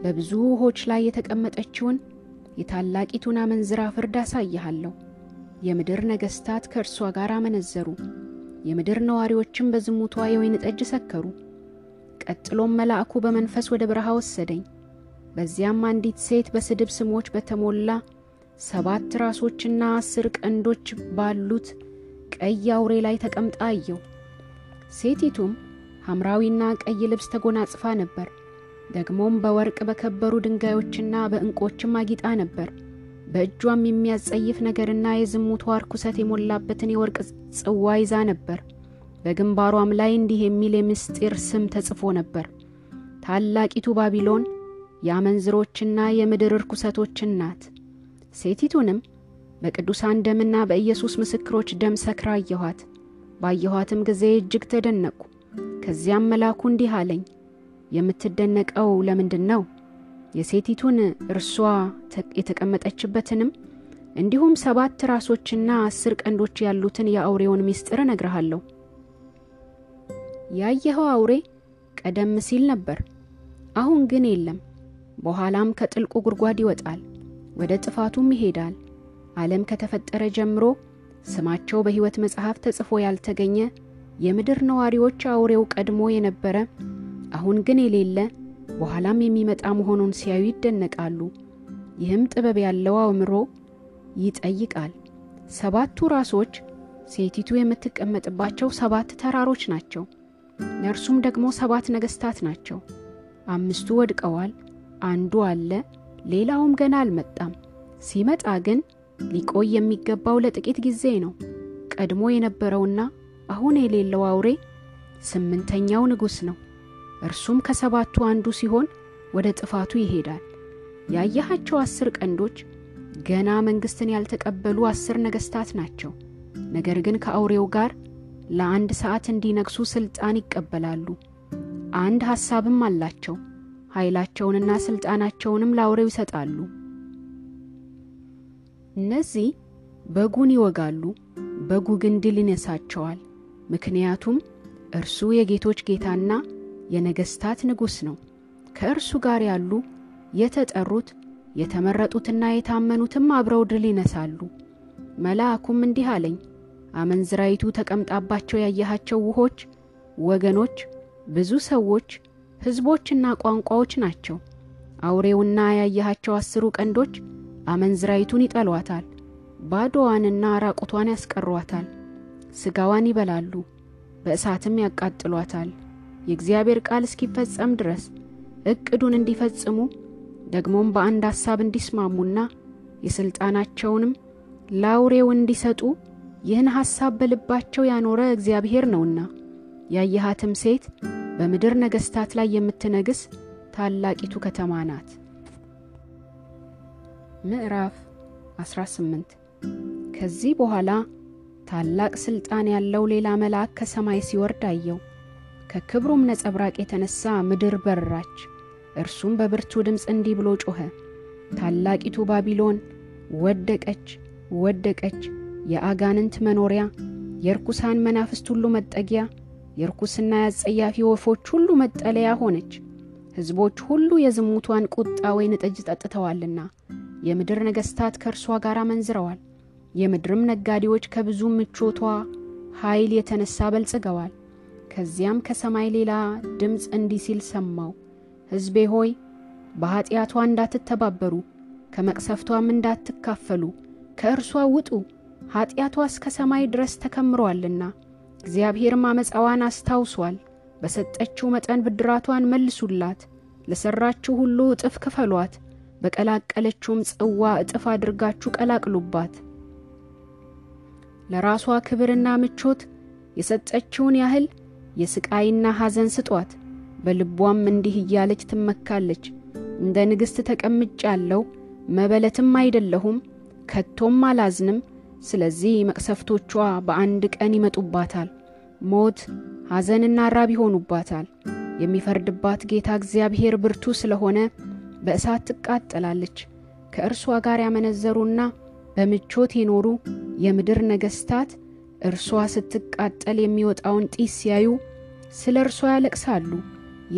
በብዙ ውኆች ላይ የተቀመጠችውን የታላቂቱን አመንዝራ ፍርድ አሳይሃለሁ። የምድር ነገሥታት ከእርሷ ጋር አመነዘሩ፣ የምድር ነዋሪዎችም በዝሙቷ የወይን ጠጅ ሰከሩ። ቀጥሎም መልአኩ በመንፈስ ወደ በረሃ ወሰደኝ። በዚያም አንዲት ሴት በስድብ ስሞች በተሞላ ሰባት ራሶችና አስር ቀንዶች ባሉት ቀይ አውሬ ላይ ተቀምጣ አየው። ሴቲቱም ሐምራዊና ቀይ ልብስ ተጎናጽፋ ነበር። ደግሞም በወርቅ በከበሩ ድንጋዮችና በዕንቆችም አጊጣ ነበር። በእጇም የሚያስጸይፍ ነገርና የዝሙቷ ርኩሰት የሞላበትን የወርቅ ጽዋ ይዛ ነበር። በግንባሯም ላይ እንዲህ የሚል የምስጢር ስም ተጽፎ ነበር። ታላቂቱ ባቢሎን የአመንዝሮችና የምድር ርኩሰቶች ናት። ሴቲቱንም በቅዱሳን ደምና በኢየሱስ ምስክሮች ደም ሰክራ አየኋት። ባየኋትም ጊዜ እጅግ ተደነቅኩ። ከዚያም መልአኩ እንዲህ አለኝ፣ የምትደነቀው ለምንድን ነው? የሴቲቱን እርሷ የተቀመጠችበትንም እንዲሁም ሰባት ራሶችና አስር ቀንዶች ያሉትን የአውሬውን ምስጢር እነግርሃለሁ። ያየኸው አውሬ ቀደም ሲል ነበር፣ አሁን ግን የለም። በኋላም ከጥልቁ ጉድጓድ ይወጣል፣ ወደ ጥፋቱም ይሄዳል። ዓለም ከተፈጠረ ጀምሮ ስማቸው በሕይወት መጽሐፍ ተጽፎ ያልተገኘ የምድር ነዋሪዎች አውሬው ቀድሞ የነበረ አሁን ግን የሌለ በኋላም የሚመጣ መሆኑን ሲያዩ ይደነቃሉ። ይህም ጥበብ ያለው አእምሮ ይጠይቃል። ሰባቱ ራሶች ሴቲቱ የምትቀመጥባቸው ሰባት ተራሮች ናቸው። እነርሱም ደግሞ ሰባት ነገሥታት ናቸው። አምስቱ ወድቀዋል፣ አንዱ አለ፣ ሌላውም ገና አልመጣም። ሲመጣ ግን ሊቆይ የሚገባው ለጥቂት ጊዜ ነው። ቀድሞ የነበረውና አሁን የሌለው አውሬ ስምንተኛው ንጉሥ ነው። እርሱም ከሰባቱ አንዱ ሲሆን ወደ ጥፋቱ ይሄዳል። ያየሃቸው አስር ቀንዶች ገና መንግሥትን ያልተቀበሉ አስር ነገሥታት ናቸው። ነገር ግን ከአውሬው ጋር ለአንድ ሰዓት እንዲነግሱ ሥልጣን ይቀበላሉ። አንድ ሐሳብም አላቸው። ኃይላቸውንና ሥልጣናቸውንም ለአውሬው ይሰጣሉ። እነዚህ በጉን ይወጋሉ፣ በጉ ግን ድል ይነሳቸዋል። ምክንያቱም እርሱ የጌቶች ጌታና የነገሥታት ንጉሥ ነው። ከእርሱ ጋር ያሉ የተጠሩት የተመረጡትና የታመኑትም አብረው ድል ይነሳሉ። መልአኩም እንዲህ አለኝ፣ አመንዝራይቱ ተቀምጣባቸው ያየሃቸው ውሆች፣ ወገኖች፣ ብዙ ሰዎች፣ ሕዝቦችና ቋንቋዎች ናቸው። አውሬውና ያየሃቸው አስሩ ቀንዶች አመንዝራይቱን ይጠሏታል፣ ባዶዋንና ራቁቷን ያስቀሯታል። ሥጋዋን ይበላሉ፣ በእሳትም ያቃጥሏታል። የእግዚአብሔር ቃል እስኪፈጸም ድረስ ዕቅዱን እንዲፈጽሙ ደግሞም በአንድ ሐሳብ እንዲስማሙና የሥልጣናቸውንም ለአውሬው እንዲሰጡ ይህን ሐሳብ በልባቸው ያኖረ እግዚአብሔር ነውና። ያየሃትም ሴት በምድር ነገሥታት ላይ የምትነግስ ታላቂቱ ከተማ ናት። ምዕራፍ 18 ከዚህ በኋላ ታላቅ ሥልጣን ያለው ሌላ መልአክ ከሰማይ ሲወርድ አየው። ከክብሩም ነጸብራቅ የተነሣ ምድር በራች። እርሱም በብርቱ ድምፅ እንዲህ ብሎ ጮኸ፣ ታላቂቱ ባቢሎን ወደቀች፣ ወደቀች፣ የአጋንንት መኖሪያ፣ የርኩሳን መናፍስት ሁሉ መጠጊያ፣ የርኩስና የአጸያፊ ወፎች ሁሉ መጠለያ ሆነች። ሕዝቦች ሁሉ የዝሙቷን ቁጣ ወይን ጠጅ ጠጥተዋልና የምድር ነገሥታት ከእርሷ ጋር አመንዝረዋል። የምድርም ነጋዴዎች ከብዙ ምቾቷ ኃይል የተነሳ በልጽገዋል። ከዚያም ከሰማይ ሌላ ድምፅ እንዲህ ሲል ሰማው፣ ሕዝቤ ሆይ በኀጢአቷ እንዳትተባበሩ ከመቅሰፍቷም እንዳትካፈሉ ከእርሷ ውጡ፣ ኀጢአቷ እስከ ሰማይ ድረስ ተከምሮአልና እግዚአብሔርም አመፃዋን አስታውሷል። በሰጠችው መጠን ብድራቷን መልሱላት፣ ለሠራችሁ ሁሉ እጥፍ ክፈሏት፣ በቀላቀለችውም ጽዋ እጥፍ አድርጋችሁ ቀላቅሉባት። ለራሷ ክብርና ምቾት የሰጠችውን ያህል የስቃይና ሐዘን ስጧት። በልቧም እንዲህ እያለች ትመካለች፣ እንደ ንግሥት ተቀምጫለሁ፣ መበለትም አይደለሁም፣ ከቶም አላዝንም። ስለዚህ መቅሰፍቶቿ በአንድ ቀን ይመጡባታል፣ ሞት፣ ሐዘንና ራብ ይሆኑባታል። የሚፈርድባት ጌታ እግዚአብሔር ብርቱ ስለሆነ በእሳት ትቃጠላለች። ከእርሷ ጋር ያመነዘሩና በምቾት የኖሩ የምድር ነገሥታት እርሷ ስትቃጠል የሚወጣውን ጢስ ሲያዩ ስለ እርሷ ያለቅሳሉ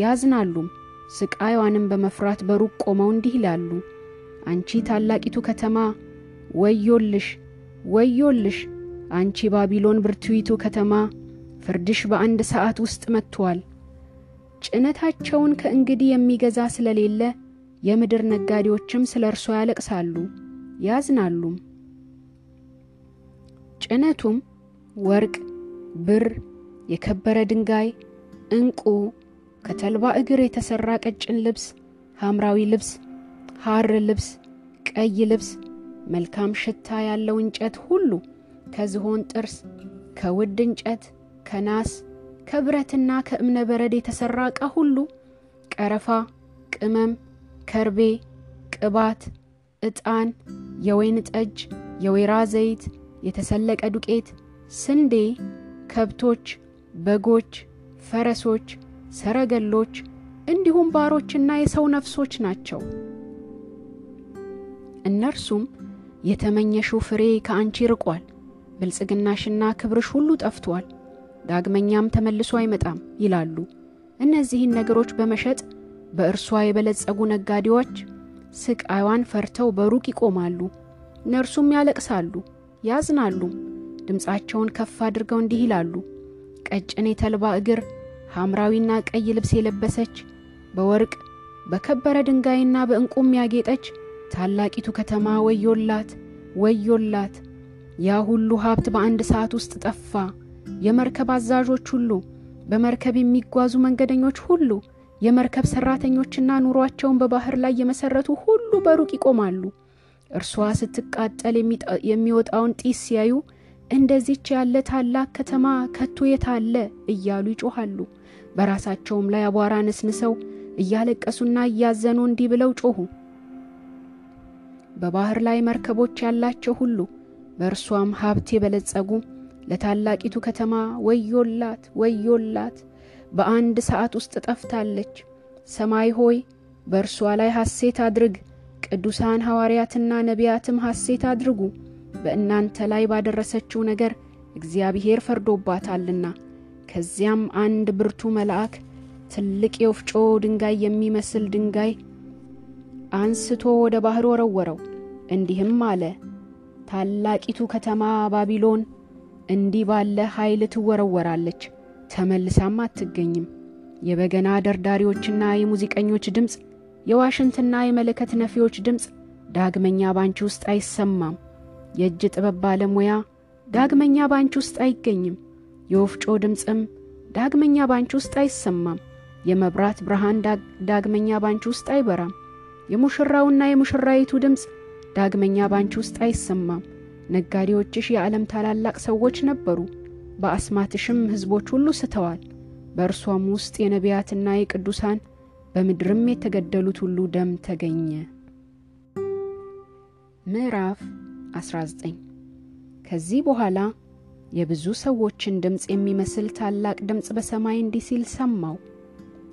ያዝናሉም። ስቃይዋንም በመፍራት በሩቅ ቆመው እንዲህ ይላሉ፣ አንቺ ታላቂቱ ከተማ ወዮልሽ፣ ወዮልሽ! አንቺ ባቢሎን ብርቱይቱ ከተማ ፍርድሽ በአንድ ሰዓት ውስጥ መጥቶአል። ጭነታቸውን ከእንግዲህ የሚገዛ ስለሌለ የምድር ነጋዴዎችም ስለ እርሷ ያለቅሳሉ ያዝናሉም። ጭነቱም ወርቅ፣ ብር፣ የከበረ ድንጋይ፣ ዕንቁ፣ ከተልባ እግር የተሠራ ቀጭን ልብስ፣ ሐምራዊ ልብስ፣ ሐር ልብስ፣ ቀይ ልብስ፣ መልካም ሽታ ያለው እንጨት ሁሉ ከዝሆን ጥርስ፣ ከውድ እንጨት፣ ከናስ፣ ከብረትና ከእብነ በረድ የተሠራ ዕቃ ሁሉ ቀረፋ፣ ቅመም፣ ከርቤ፣ ቅባት፣ ዕጣን፣ የወይን ጠጅ፣ የወይራ ዘይት፣ የተሰለቀ ዱቄት፣ ስንዴ፣ ከብቶች፣ በጎች፣ ፈረሶች፣ ሰረገሎች እንዲሁም ባሮችና የሰው ነፍሶች ናቸው። እነርሱም የተመኘሽው ፍሬ ከአንቺ ርቋል፣ ብልጽግናሽና ክብርሽ ሁሉ ጠፍቷል፣ ዳግመኛም ተመልሶ አይመጣም ይላሉ። እነዚህን ነገሮች በመሸጥ በእርሷ የበለጸጉ ነጋዴዎች ስቃይዋን ፈርተው በሩቅ ይቆማሉ። እነርሱም ያለቅሳሉ ያዝናሉም። ድምፃቸውን ከፍ አድርገው እንዲህ ይላሉ፣ ቀጭን የተልባ እግር ሐምራዊና ቀይ ልብስ የለበሰች በወርቅ በከበረ ድንጋይና በዕንቁም ያጌጠች ታላቂቱ ከተማ ወዮላት ወዮላት! ያ ሁሉ ሀብት በአንድ ሰዓት ውስጥ ጠፋ። የመርከብ አዛዦች ሁሉ፣ በመርከብ የሚጓዙ መንገደኞች ሁሉ፣ የመርከብ ሠራተኞችና ኑሯቸውን በባሕር ላይ የመሠረቱ ሁሉ በሩቅ ይቆማሉ። እርሷ ስትቃጠል የሚወጣውን ጢስ ሲያዩ እንደዚች ያለ ታላቅ ከተማ ከቶ የት አለ እያሉ ይጮኻሉ። በራሳቸውም ላይ አቧራ ነስንሰው እያለቀሱና እያዘኑ እንዲህ ብለው ጮኹ። በባሕር ላይ መርከቦች ያላቸው ሁሉ በእርሷም ሀብት የበለጸጉ ለታላቂቱ ከተማ ወዮላት ወዮላት! በአንድ ሰዓት ውስጥ ጠፍታለች። ሰማይ ሆይ በእርሷ ላይ ሐሴት አድርግ፣ ቅዱሳን ሐዋርያትና ነቢያትም ሐሴት አድርጉ። በእናንተ ላይ ባደረሰችው ነገር እግዚአብሔር ፈርዶባታልና። ከዚያም አንድ ብርቱ መልአክ ትልቅ የወፍጮ ድንጋይ የሚመስል ድንጋይ አንስቶ ወደ ባሕር ወረወረው፣ እንዲህም አለ፣ ታላቂቱ ከተማ ባቢሎን እንዲህ ባለ ኃይል ትወረወራለች፣ ተመልሳም አትገኝም። የበገና ደርዳሪዎችና የሙዚቀኞች ድምፅ፣ የዋሽንትና የመለከት ነፊዎች ድምፅ ዳግመኛ ባንቺ ውስጥ አይሰማም። የእጅ ጥበብ ባለሙያ ዳግመኛ ባንቺ ውስጥ አይገኝም። የወፍጮ ድምፅም ዳግመኛ ባንቺ ውስጥ አይሰማም። የመብራት ብርሃን ዳግመኛ ባንቺ ውስጥ አይበራም። የሙሽራውና የሙሽራይቱ ድምፅ ዳግመኛ ባንቺ ውስጥ አይሰማም። ነጋዴዎችሽ የዓለም ታላላቅ ሰዎች ነበሩ፣ በአስማትሽም ሕዝቦች ሁሉ ስተዋል። በእርሷም ውስጥ የነቢያትና የቅዱሳን በምድርም የተገደሉት ሁሉ ደም ተገኘ። ምዕራፍ 19 ከዚህ በኋላ የብዙ ሰዎችን ድምፅ የሚመስል ታላቅ ድምፅ በሰማይ እንዲህ ሲል ሰማው።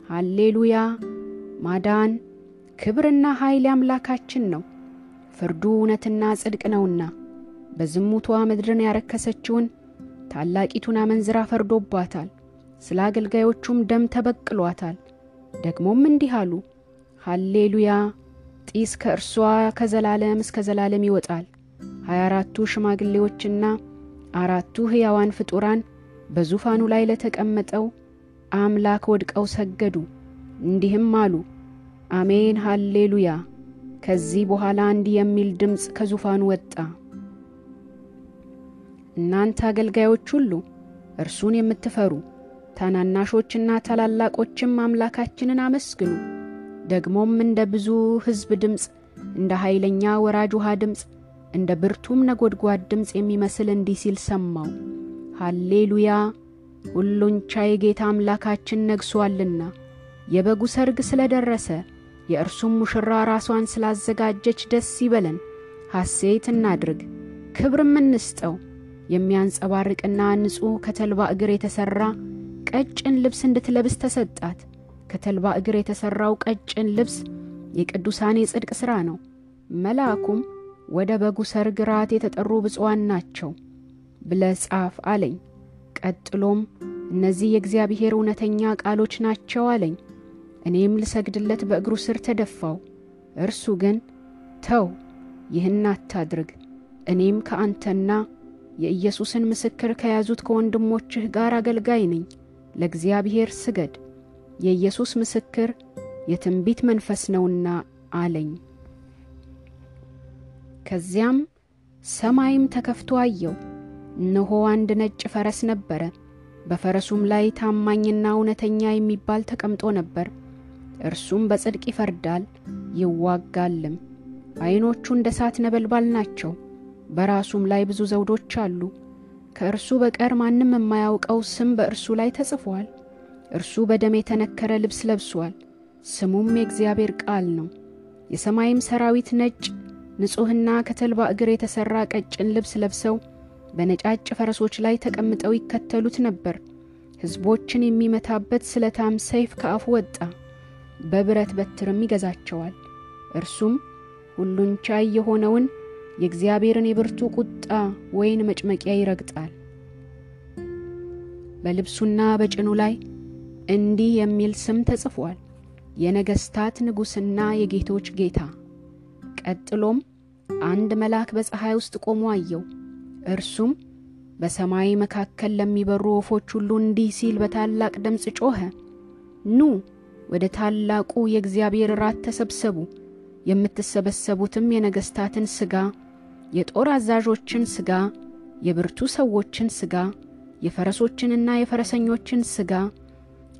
ሃሌሉያ! ማዳን ክብርና ኃይል አምላካችን ነው፣ ፍርዱ እውነትና ጽድቅ ነውና። በዝሙቷ ምድርን ያረከሰችውን ታላቂቱን አመንዝራ ፈርዶባታል፣ ስለ አገልጋዮቹም ደም ተበቅሏታል። ደግሞም እንዲህ አሉ፣ ሃሌሉያ! ጢስ ከእርሷ ከዘላለም እስከ ዘላለም ይወጣል። ሀያ አራቱ ሽማግሌዎችና አራቱ ሕያዋን ፍጡራን በዙፋኑ ላይ ለተቀመጠው አምላክ ወድቀው ሰገዱ፣ እንዲህም አሉ፣ አሜን ሃሌሉያ። ከዚህ በኋላ እንዲህ የሚል ድምፅ ከዙፋኑ ወጣ። እናንተ አገልጋዮች ሁሉ እርሱን የምትፈሩ ታናናሾችና ታላላቆችም አምላካችንን አመስግኑ። ደግሞም እንደ ብዙ ሕዝብ ድምፅ፣ እንደ ኃይለኛ ወራጅ ውሃ ድምፅ፣ እንደ ብርቱም ነጎድጓድ ድምፅ የሚመስል እንዲህ ሲል ሰማው። ሃሌሉያ! ሁሉን ቻይ ጌታ አምላካችን ነግሶአልና የበጉ ሰርግ ስለ ደረሰ የእርሱም ሙሽራ ራሷን ስላዘጋጀች ደስ ይበለን፣ ሐሴት እናድርግ፣ ክብርም እንስጠው። የሚያንጸባርቅና ንጹሕ ከተልባ እግር የተሠራ ቀጭን ልብስ እንድትለብስ ተሰጣት። ከተልባ እግር የተሠራው ቀጭን ልብስ የቅዱሳን የጽድቅ ሥራ ነው። መልአኩም ወደ በጉ ሰርግ ራት የተጠሩ ብፁዓን ናቸው ብለህ ጻፍ አለኝ። ቀጥሎም እነዚህ የእግዚአብሔር እውነተኛ ቃሎች ናቸው አለኝ። እኔም ልሰግድለት በእግሩ ስር ተደፋው። እርሱ ግን ተው፣ ይህን አታድርግ፣ እኔም ከአንተና የኢየሱስን ምስክር ከያዙት ከወንድሞችህ ጋር አገልጋይ ነኝ፣ ለእግዚአብሔር ስገድ፣ የኢየሱስ ምስክር የትንቢት መንፈስ ነውና አለኝ። ከዚያም ሰማይም ተከፍቶ አየው። እነሆ አንድ ነጭ ፈረስ ነበረ። በፈረሱም ላይ ታማኝና እውነተኛ የሚባል ተቀምጦ ነበር። እርሱም በጽድቅ ይፈርዳል ይዋጋልም። ዐይኖቹ እንደ እሳት ነበልባል ናቸው። በራሱም ላይ ብዙ ዘውዶች አሉ። ከእርሱ በቀር ማንም የማያውቀው ስም በእርሱ ላይ ተጽፏል። እርሱ በደም የተነከረ ልብስ ለብሷል። ስሙም የእግዚአብሔር ቃል ነው። የሰማይም ሰራዊት ነጭ ንጹሕና ከተልባ እግር የተሠራ ቀጭን ልብስ ለብሰው በነጫጭ ፈረሶች ላይ ተቀምጠው ይከተሉት ነበር። ሕዝቦችን የሚመታበት ስለታም ሰይፍ ከአፉ ወጣ፣ በብረት በትርም ይገዛቸዋል። እርሱም ሁሉን ቻይ የሆነውን የእግዚአብሔርን የብርቱ ቁጣ ወይን መጭመቂያ ይረግጣል። በልብሱና በጭኑ ላይ እንዲህ የሚል ስም ተጽፏል፣ የነገሥታት ንጉሥና የጌቶች ጌታ። ቀጥሎም አንድ መልአክ በፀሐይ ውስጥ ቆሞ አየው። እርሱም በሰማይ መካከል ለሚበሩ ወፎች ሁሉ እንዲህ ሲል በታላቅ ድምፅ ጮኸ፣ ኑ ወደ ታላቁ የእግዚአብሔር ራት ተሰብሰቡ። የምትሰበሰቡትም የነገሥታትን ሥጋ፣ የጦር አዛዦችን ሥጋ፣ የብርቱ ሰዎችን ሥጋ፣ የፈረሶችንና የፈረሰኞችን ሥጋ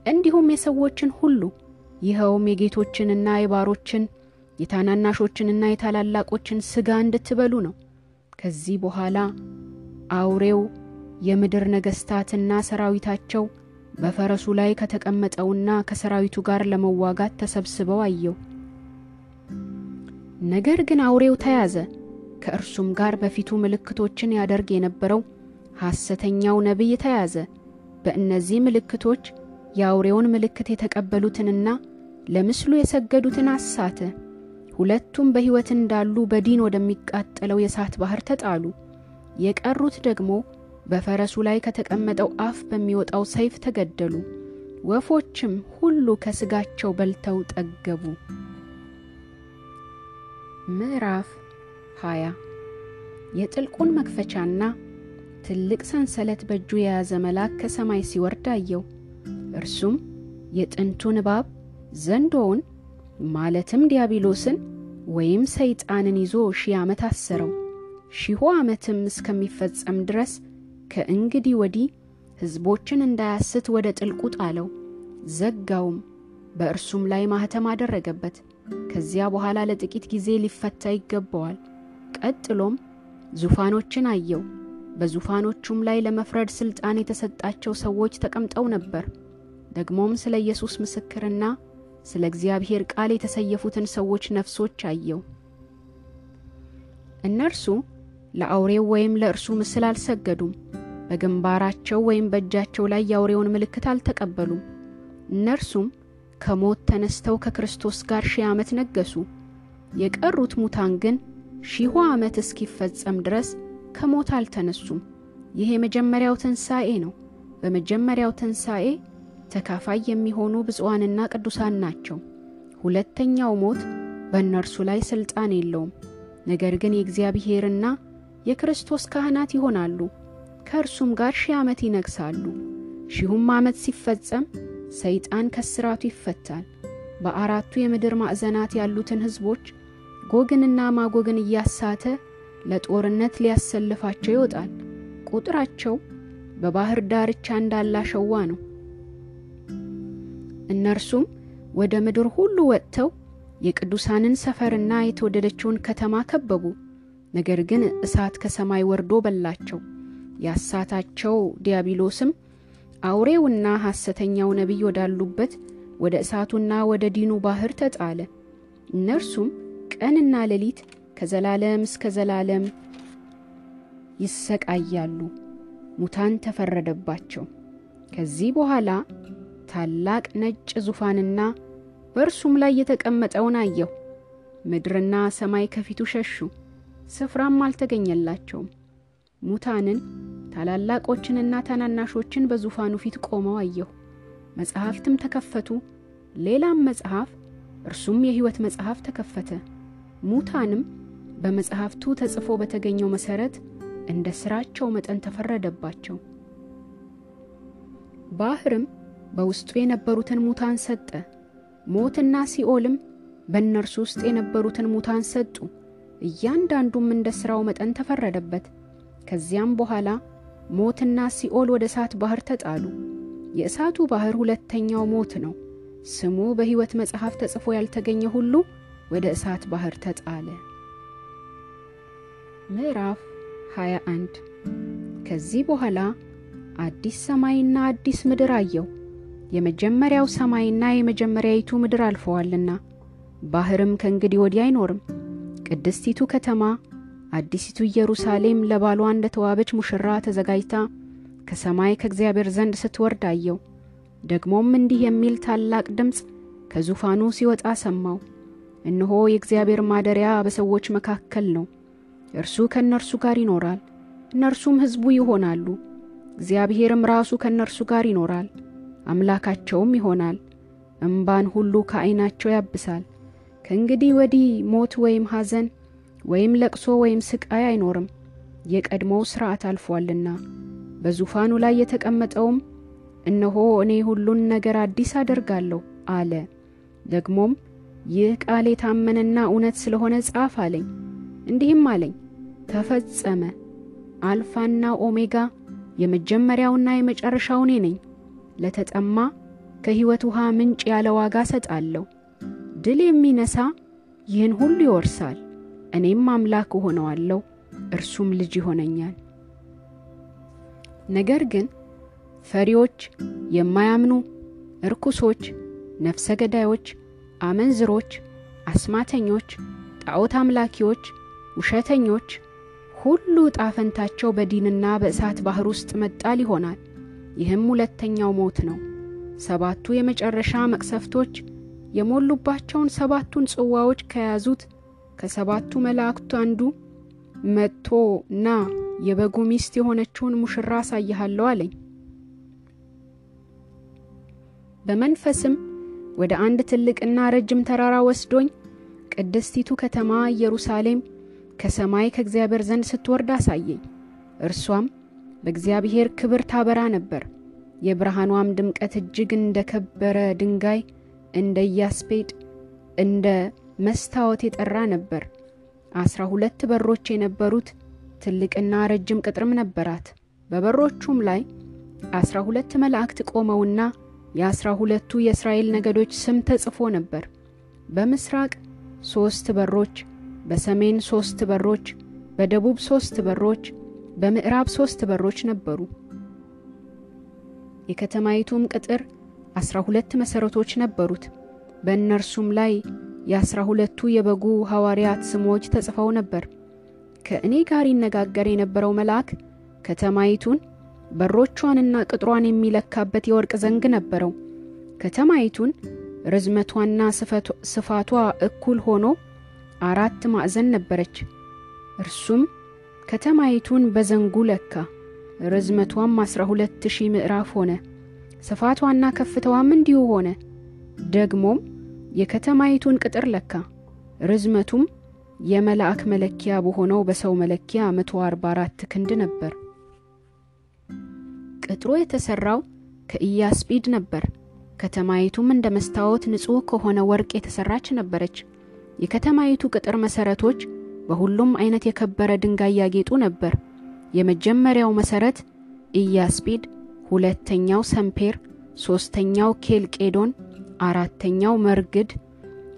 እንዲሁም የሰዎችን ሁሉ ይኸውም የጌቶችንና የባሮችን የታናናሾችንና የታላላቆችን ሥጋ እንድትበሉ ነው። ከዚህ በኋላ አውሬው የምድር ነገሥታትና ሰራዊታቸው በፈረሱ ላይ ከተቀመጠውና ከሰራዊቱ ጋር ለመዋጋት ተሰብስበው አየው። ነገር ግን አውሬው ተያዘ። ከእርሱም ጋር በፊቱ ምልክቶችን ያደርግ የነበረው ሐሰተኛው ነቢይ ተያዘ። በእነዚህ ምልክቶች የአውሬውን ምልክት የተቀበሉትንና ለምስሉ የሰገዱትን አሳተ። ሁለቱም በሕይወት እንዳሉ በዲን ወደሚቃጠለው የእሳት ባሕር ተጣሉ። የቀሩት ደግሞ በፈረሱ ላይ ከተቀመጠው አፍ በሚወጣው ሰይፍ ተገደሉ። ወፎችም ሁሉ ከሥጋቸው በልተው ጠገቡ። ምዕራፍ 20 የጥልቁን መክፈቻና ትልቅ ሰንሰለት በእጁ የያዘ መልአክ ከሰማይ ሲወርድ አየው። እርሱም የጥንቱን እባብ ዘንዶውን ማለትም ዲያብሎስን ወይም ሰይጣንን ይዞ ሺህ ዓመት አሰረው። ሺሁ ዓመትም እስከሚፈጸም ድረስ ከእንግዲህ ወዲህ ሕዝቦችን እንዳያስት ወደ ጥልቁ ጣለው፣ ዘጋውም፣ በእርሱም ላይ ማኅተም አደረገበት። ከዚያ በኋላ ለጥቂት ጊዜ ሊፈታ ይገባዋል። ቀጥሎም ዙፋኖችን አየው። በዙፋኖቹም ላይ ለመፍረድ ሥልጣን የተሰጣቸው ሰዎች ተቀምጠው ነበር። ደግሞም ስለ ኢየሱስ ምስክርና ስለ እግዚአብሔር ቃል የተሰየፉትን ሰዎች ነፍሶች አየው። እነርሱ ለአውሬው ወይም ለእርሱ ምስል አልሰገዱም። በግንባራቸው ወይም በእጃቸው ላይ የአውሬውን ምልክት አልተቀበሉም። እነርሱም ከሞት ተነስተው ከክርስቶስ ጋር ሺህ ዓመት ነገሱ። የቀሩት ሙታን ግን ሺሁ ዓመት እስኪፈጸም ድረስ ከሞት አልተነሱም። ይህ የመጀመሪያው ትንሣኤ ነው። በመጀመሪያው ትንሣኤ ተካፋይ የሚሆኑ ብፁዓንና ቅዱሳን ናቸው። ሁለተኛው ሞት በእነርሱ ላይ ሥልጣን የለውም። ነገር ግን የእግዚአብሔርና የክርስቶስ ካህናት ይሆናሉ፣ ከእርሱም ጋር ሺህ ዓመት ይነግሣሉ። ሺሁም ዓመት ሲፈጸም ሰይጣን ከስራቱ ይፈታል። በአራቱ የምድር ማዕዘናት ያሉትን ሕዝቦች ጎግንና ማጎግን እያሳተ ለጦርነት ሊያሰልፋቸው ይወጣል። ቁጥራቸው በባሕር ዳርቻ እንዳለ አሸዋ ነው። እነርሱም ወደ ምድር ሁሉ ወጥተው የቅዱሳንን ሰፈርና የተወደደችውን ከተማ ከበቡ። ነገር ግን እሳት ከሰማይ ወርዶ በላቸው። ያሳታቸው ዲያብሎስም አውሬውና ሐሰተኛው ነቢይ ወዳሉበት ወደ እሳቱና ወደ ዲኑ ባሕር ተጣለ። እነርሱም ቀንና ሌሊት ከዘላለም እስከ ዘላለም ይሰቃያሉ። ሙታን ተፈረደባቸው። ከዚህ በኋላ ታላቅ ነጭ ዙፋንና በእርሱም ላይ የተቀመጠውን አየሁ። ምድርና ሰማይ ከፊቱ ሸሹ፣ ስፍራም አልተገኘላቸውም። ሙታንን ታላላቆችንና ታናናሾችን በዙፋኑ ፊት ቆመው አየሁ። መጽሐፍትም ተከፈቱ። ሌላም መጽሐፍ እርሱም የሕይወት መጽሐፍ ተከፈተ። ሙታንም በመጽሐፍቱ ተጽፎ በተገኘው መሠረት እንደ ሥራቸው መጠን ተፈረደባቸው። ባሕርም በውስጡ የነበሩትን ሙታን ሰጠ። ሞትና ሲኦልም በእነርሱ ውስጥ የነበሩትን ሙታን ሰጡ። እያንዳንዱም እንደ ሥራው መጠን ተፈረደበት። ከዚያም በኋላ ሞትና ሲኦል ወደ እሳት ባሕር ተጣሉ። የእሳቱ ባሕር ሁለተኛው ሞት ነው። ስሙ በሕይወት መጽሐፍ ተጽፎ ያልተገኘ ሁሉ ወደ እሳት ባሕር ተጣለ። ምዕራፍ 21 ከዚህ በኋላ አዲስ ሰማይና አዲስ ምድር አየው። የመጀመሪያው ሰማይና የመጀመሪያይቱ ምድር አልፈዋልና ባሕርም ከእንግዲህ ወዲህ አይኖርም። ቅድስቲቱ ከተማ አዲሲቱ ኢየሩሳሌም ለባሏ እንደ ተዋበች ሙሽራ ተዘጋጅታ ከሰማይ ከእግዚአብሔር ዘንድ ስትወርድ አየው። ደግሞም እንዲህ የሚል ታላቅ ድምፅ ከዙፋኑ ሲወጣ ሰማው። እነሆ የእግዚአብሔር ማደሪያ በሰዎች መካከል ነው። እርሱ ከእነርሱ ጋር ይኖራል፣ እነርሱም ሕዝቡ ይሆናሉ። እግዚአብሔርም ራሱ ከእነርሱ ጋር ይኖራል፣ አምላካቸውም ይሆናል። እምባን ሁሉ ከዐይናቸው ያብሳል። ከእንግዲህ ወዲህ ሞት ወይም ሐዘን ወይም ለቅሶ ወይም ስቃይ አይኖርም፣ የቀድሞው ሥርዓት አልፏልና። በዙፋኑ ላይ የተቀመጠውም እነሆ እኔ ሁሉን ነገር አዲስ አደርጋለሁ አለ። ደግሞም ይህ ቃል የታመነና እውነት ስለሆነ ጻፍ አለኝ። እንዲህም አለኝ፣ ተፈጸመ። አልፋና ኦሜጋ የመጀመሪያውና የመጨረሻው እኔ ነኝ። ለተጠማ ከሕይወት ውሃ ምንጭ ያለ ዋጋ ሰጣለሁ። ድል የሚነሳ ይህን ሁሉ ይወርሳል። እኔም አምላክ እሆነዋለሁ፣ እርሱም ልጅ ይሆነኛል። ነገር ግን ፈሪዎች የማያምኑ እርኩሶች፣ ነፍሰ ገዳዮች፣ አመንዝሮች፣ አስማተኞች፣ ጣዖት አምላኪዎች፣ ውሸተኞች ሁሉ ጣፈንታቸው በዲንና በእሳት ባህር ውስጥ መጣል ይሆናል። ይህም ሁለተኛው ሞት ነው። ሰባቱ የመጨረሻ መቅሰፍቶች የሞሉባቸውን ሰባቱን ጽዋዎች ከያዙት ከሰባቱ መላእክቱ አንዱ መጥቶ ና የበጉ ሚስት የሆነችውን ሙሽራ አሳይሃለሁ አለኝ። በመንፈስም ወደ አንድ ትልቅና ረጅም ተራራ ወስዶኝ ቅድስቲቱ ከተማ ኢየሩሳሌም ከሰማይ ከእግዚአብሔር ዘንድ ስትወርድ አሳየኝ። እርሷም በእግዚአብሔር ክብር ታበራ ነበር። የብርሃኗም ድምቀት እጅግ እንደ ከበረ ድንጋይ እንደ ኢያስጴድ እንደ መስታወት የጠራ ነበር። አስራ ሁለት በሮች የነበሩት ትልቅና ረጅም ቅጥርም ነበራት። በበሮቹም ላይ አስራ ሁለት መላእክት ቆመውና የአስራ ሁለቱ የእስራኤል ነገዶች ስም ተጽፎ ነበር። በምስራቅ ሦስት በሮች፣ በሰሜን ሦስት በሮች፣ በደቡብ ሦስት በሮች፣ በምዕራብ ሦስት በሮች ነበሩ። የከተማይቱም ቅጥር አስራ ሁለት መሠረቶች ነበሩት። በእነርሱም ላይ የአስራ ሁለቱ የበጉ ሐዋርያት ስሞች ተጽፈው ነበር። ከእኔ ጋር ይነጋገር የነበረው መልአክ ከተማይቱን በሮቿንና ቅጥሯን የሚለካበት የወርቅ ዘንግ ነበረው። ከተማይቱን ርዝመቷና ስፋቷ እኩል ሆኖ አራት ማዕዘን ነበረች። እርሱም ከተማይቱን በዘንጉ ለካ። ርዝመቷም አስራ ሁለት ሺህ ምዕራፍ ሆነ። ስፋቷና ከፍታዋም እንዲሁ ሆነ። ደግሞም የከተማይቱን ቅጥር ለካ። ርዝመቱም የመልአክ መለኪያ በሆነው በሰው መለኪያ 144 ክንድ ነበር። ቅጥሩ የተሠራው ከኢያስጲድ ነበር። ከተማይቱም እንደ መስታወት ንጹሕ ከሆነ ወርቅ የተሠራች ነበረች። የከተማይቱ ቅጥር መሠረቶች በሁሉም አይነት የከበረ ድንጋይ ያጌጡ ነበር። የመጀመሪያው መሠረት ኢያስጲድ፣ ሁለተኛው ሰምፔር፣ ሦስተኛው ኬልቄዶን፣ አራተኛው መርግድ፣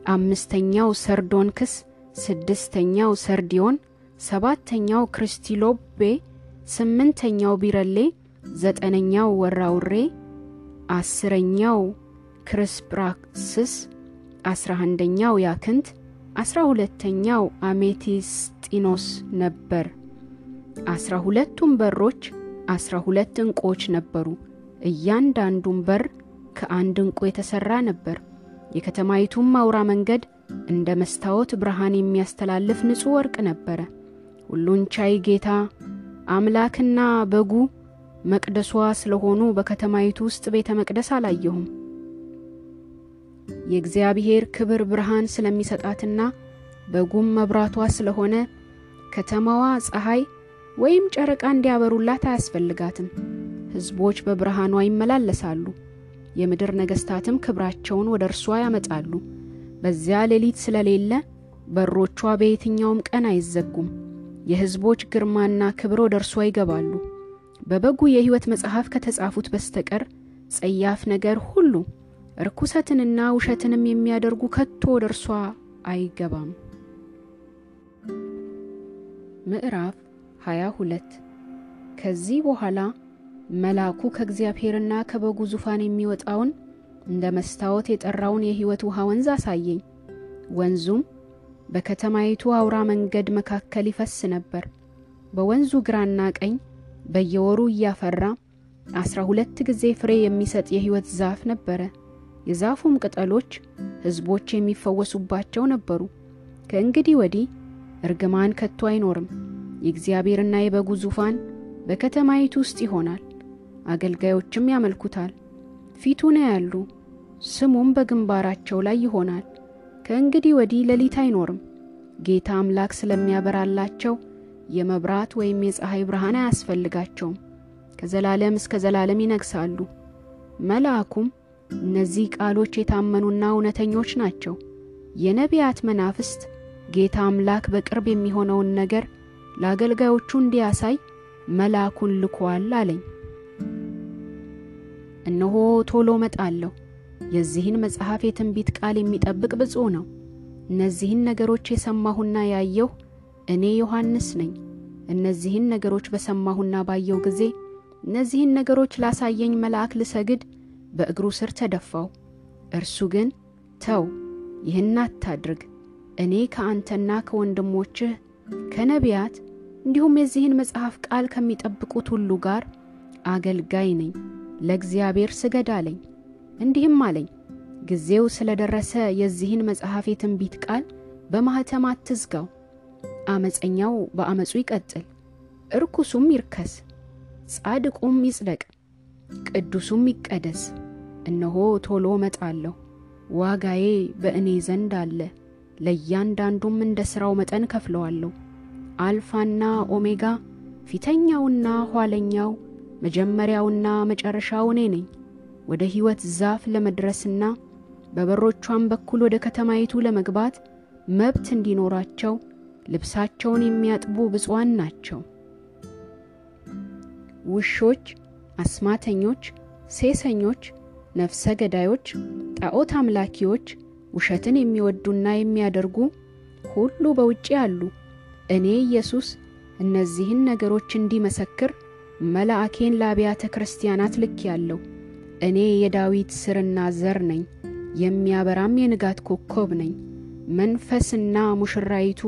አምስተኛው ሰርዶንክስ፣ ስድስተኛው ሰርዲዮን፣ ሰባተኛው ክርስቲሎቤ፣ ስምንተኛው ቢረሌ፣ ዘጠነኛው ወራውሬ፣ አስረኛው ክርስፕራክስስ፣ አስራ አንደኛው ያክንት፣ አስራ ሁለተኛው አሜቲስጢኖስ ነበር። አስራ ሁለቱም በሮች አስራ ሁለት ዕንቁዎች ነበሩ። እያንዳንዱም በር ከአንድ ዕንቁ የተሠራ ነበር። የከተማይቱም አውራ መንገድ እንደ መስታወት ብርሃን የሚያስተላልፍ ንጹሕ ወርቅ ነበረ። ሁሉን ቻይ ጌታ አምላክና በጉ መቅደሷ ስለሆኑ በከተማይቱ ውስጥ ቤተ መቅደስ አላየሁም። የእግዚአብሔር ክብር ብርሃን ስለሚሰጣትና በጉም መብራቷ ስለሆነ ከተማዋ ፀሐይ ወይም ጨረቃ እንዲያበሩላት አያስፈልጋትም። ሕዝቦች በብርሃኗ ይመላለሳሉ፣ የምድር ነገሥታትም ክብራቸውን ወደ እርሷ ያመጣሉ። በዚያ ሌሊት ስለሌለ በሮቿ በየትኛውም ቀን አይዘጉም። የሕዝቦች ግርማና ክብር ወደ እርሷ ይገባሉ። በበጉ የሕይወት መጽሐፍ ከተጻፉት በስተቀር ጸያፍ ነገር ሁሉ ርኩሰትንና ውሸትንም የሚያደርጉ ከቶ ወደ እርሷ አይገባም። ምዕራፍ 22 ከዚህ በኋላ መልአኩ ከእግዚአብሔርና ከበጉ ዙፋን የሚወጣውን እንደ መስታወት የጠራውን የሕይወት ውሃ ወንዝ አሳየኝ። ወንዙም በከተማይቱ አውራ መንገድ መካከል ይፈስ ነበር። በወንዙ ግራና ቀኝ በየወሩ እያፈራ አስራ ሁለት ጊዜ ፍሬ የሚሰጥ የሕይወት ዛፍ ነበረ። የዛፉም ቅጠሎች ሕዝቦች የሚፈወሱባቸው ነበሩ። ከእንግዲህ ወዲህ እርግማን ከቶ አይኖርም። የእግዚአብሔርና የበጉ ዙፋን በከተማይቱ ውስጥ ይሆናል። አገልጋዮችም ያመልኩታል፣ ፊቱን ያያሉ፣ ስሙም በግንባራቸው ላይ ይሆናል። ከእንግዲህ ወዲህ ሌሊት አይኖርም። ጌታ አምላክ ስለሚያበራላቸው የመብራት ወይም የፀሐይ ብርሃን አያስፈልጋቸውም። ከዘላለም እስከ ዘላለም ይነግሳሉ። መልአኩም እነዚህ ቃሎች የታመኑና እውነተኞች ናቸው፣ የነቢያት መናፍስት ጌታ አምላክ በቅርብ የሚሆነውን ነገር ለአገልጋዮቹ እንዲያሳይ መልአኩን ልኳል አለኝ። እነሆ ቶሎ መጣለሁ። የዚህን መጽሐፍ የትንቢት ቃል የሚጠብቅ ብፁዕ ነው። እነዚህን ነገሮች የሰማሁና ያየሁ እኔ ዮሐንስ ነኝ። እነዚህን ነገሮች በሰማሁና ባየሁ ጊዜ እነዚህን ነገሮች ላሳየኝ መልአክ ልሰግድ በእግሩ ስር ተደፋው። እርሱ ግን ተው፣ ይህን አታድርግ፣ እኔ ከአንተና ከወንድሞችህ ከነቢያት እንዲሁም የዚህን መጽሐፍ ቃል ከሚጠብቁት ሁሉ ጋር አገልጋይ ነኝ፣ ለእግዚአብሔር ስገድ አለኝ። እንዲህም አለኝ፣ ጊዜው ስለ ደረሰ የዚህን መጽሐፍ የትንቢት ቃል በማኅተም አትዝጋው። አመፀኛው በአመፁ ይቀጥል፣ እርኩሱም ይርከስ፣ ጻድቁም ይጽደቅ፣ ቅዱሱም ይቀደስ። እነሆ ቶሎ እመጣለሁ፣ ዋጋዬ በእኔ ዘንድ አለ፣ ለእያንዳንዱም እንደ ሥራው መጠን ከፍለዋለሁ። አልፋና ኦሜጋ ፊተኛውና ኋለኛው መጀመሪያውና መጨረሻው እኔ ነኝ። ወደ ሕይወት ዛፍ ለመድረስና በበሮቿም በኩል ወደ ከተማይቱ ለመግባት መብት እንዲኖራቸው ልብሳቸውን የሚያጥቡ ብፁዓን ናቸው። ውሾች፣ አስማተኞች፣ ሴሰኞች፣ ነፍሰ ገዳዮች፣ ጣዖት አምላኪዎች፣ ውሸትን የሚወዱና የሚያደርጉ ሁሉ በውጭ አሉ። እኔ ኢየሱስ እነዚህን ነገሮች እንዲመሰክር መልአኬን ለአብያተ ክርስቲያናት ልኬአለሁ። እኔ የዳዊት ሥርና ዘር ነኝ፣ የሚያበራም የንጋት ኮከብ ነኝ። መንፈስና ሙሽራይቱ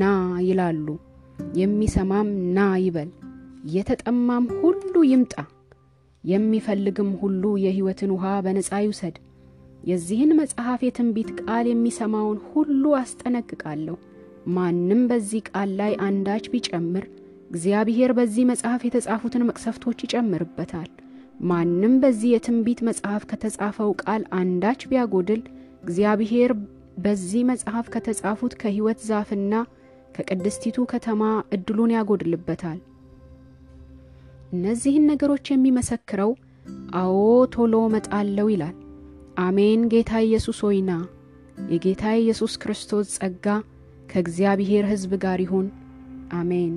ና ይላሉ፣ የሚሰማም ና ይበል። የተጠማም ሁሉ ይምጣ፣ የሚፈልግም ሁሉ የሕይወትን ውሃ በነፃ ይውሰድ። የዚህን መጽሐፍ የትንቢት ቃል የሚሰማውን ሁሉ አስጠነቅቃለሁ። ማንም በዚህ ቃል ላይ አንዳች ቢጨምር እግዚአብሔር በዚህ መጽሐፍ የተጻፉትን መቅሰፍቶች ይጨምርበታል። ማንም በዚህ የትንቢት መጽሐፍ ከተጻፈው ቃል አንዳች ቢያጎድል እግዚአብሔር በዚህ መጽሐፍ ከተጻፉት ከሕይወት ዛፍና ከቅድስቲቱ ከተማ ዕድሉን ያጎድልበታል። እነዚህን ነገሮች የሚመሰክረው አዎ ቶሎ እመጣለሁ ይላል። አሜን። ጌታ ኢየሱስ ሆይና የጌታ ኢየሱስ ክርስቶስ ጸጋ ከእግዚአብሔር ሕዝብ ጋር ይሁን። አሜን።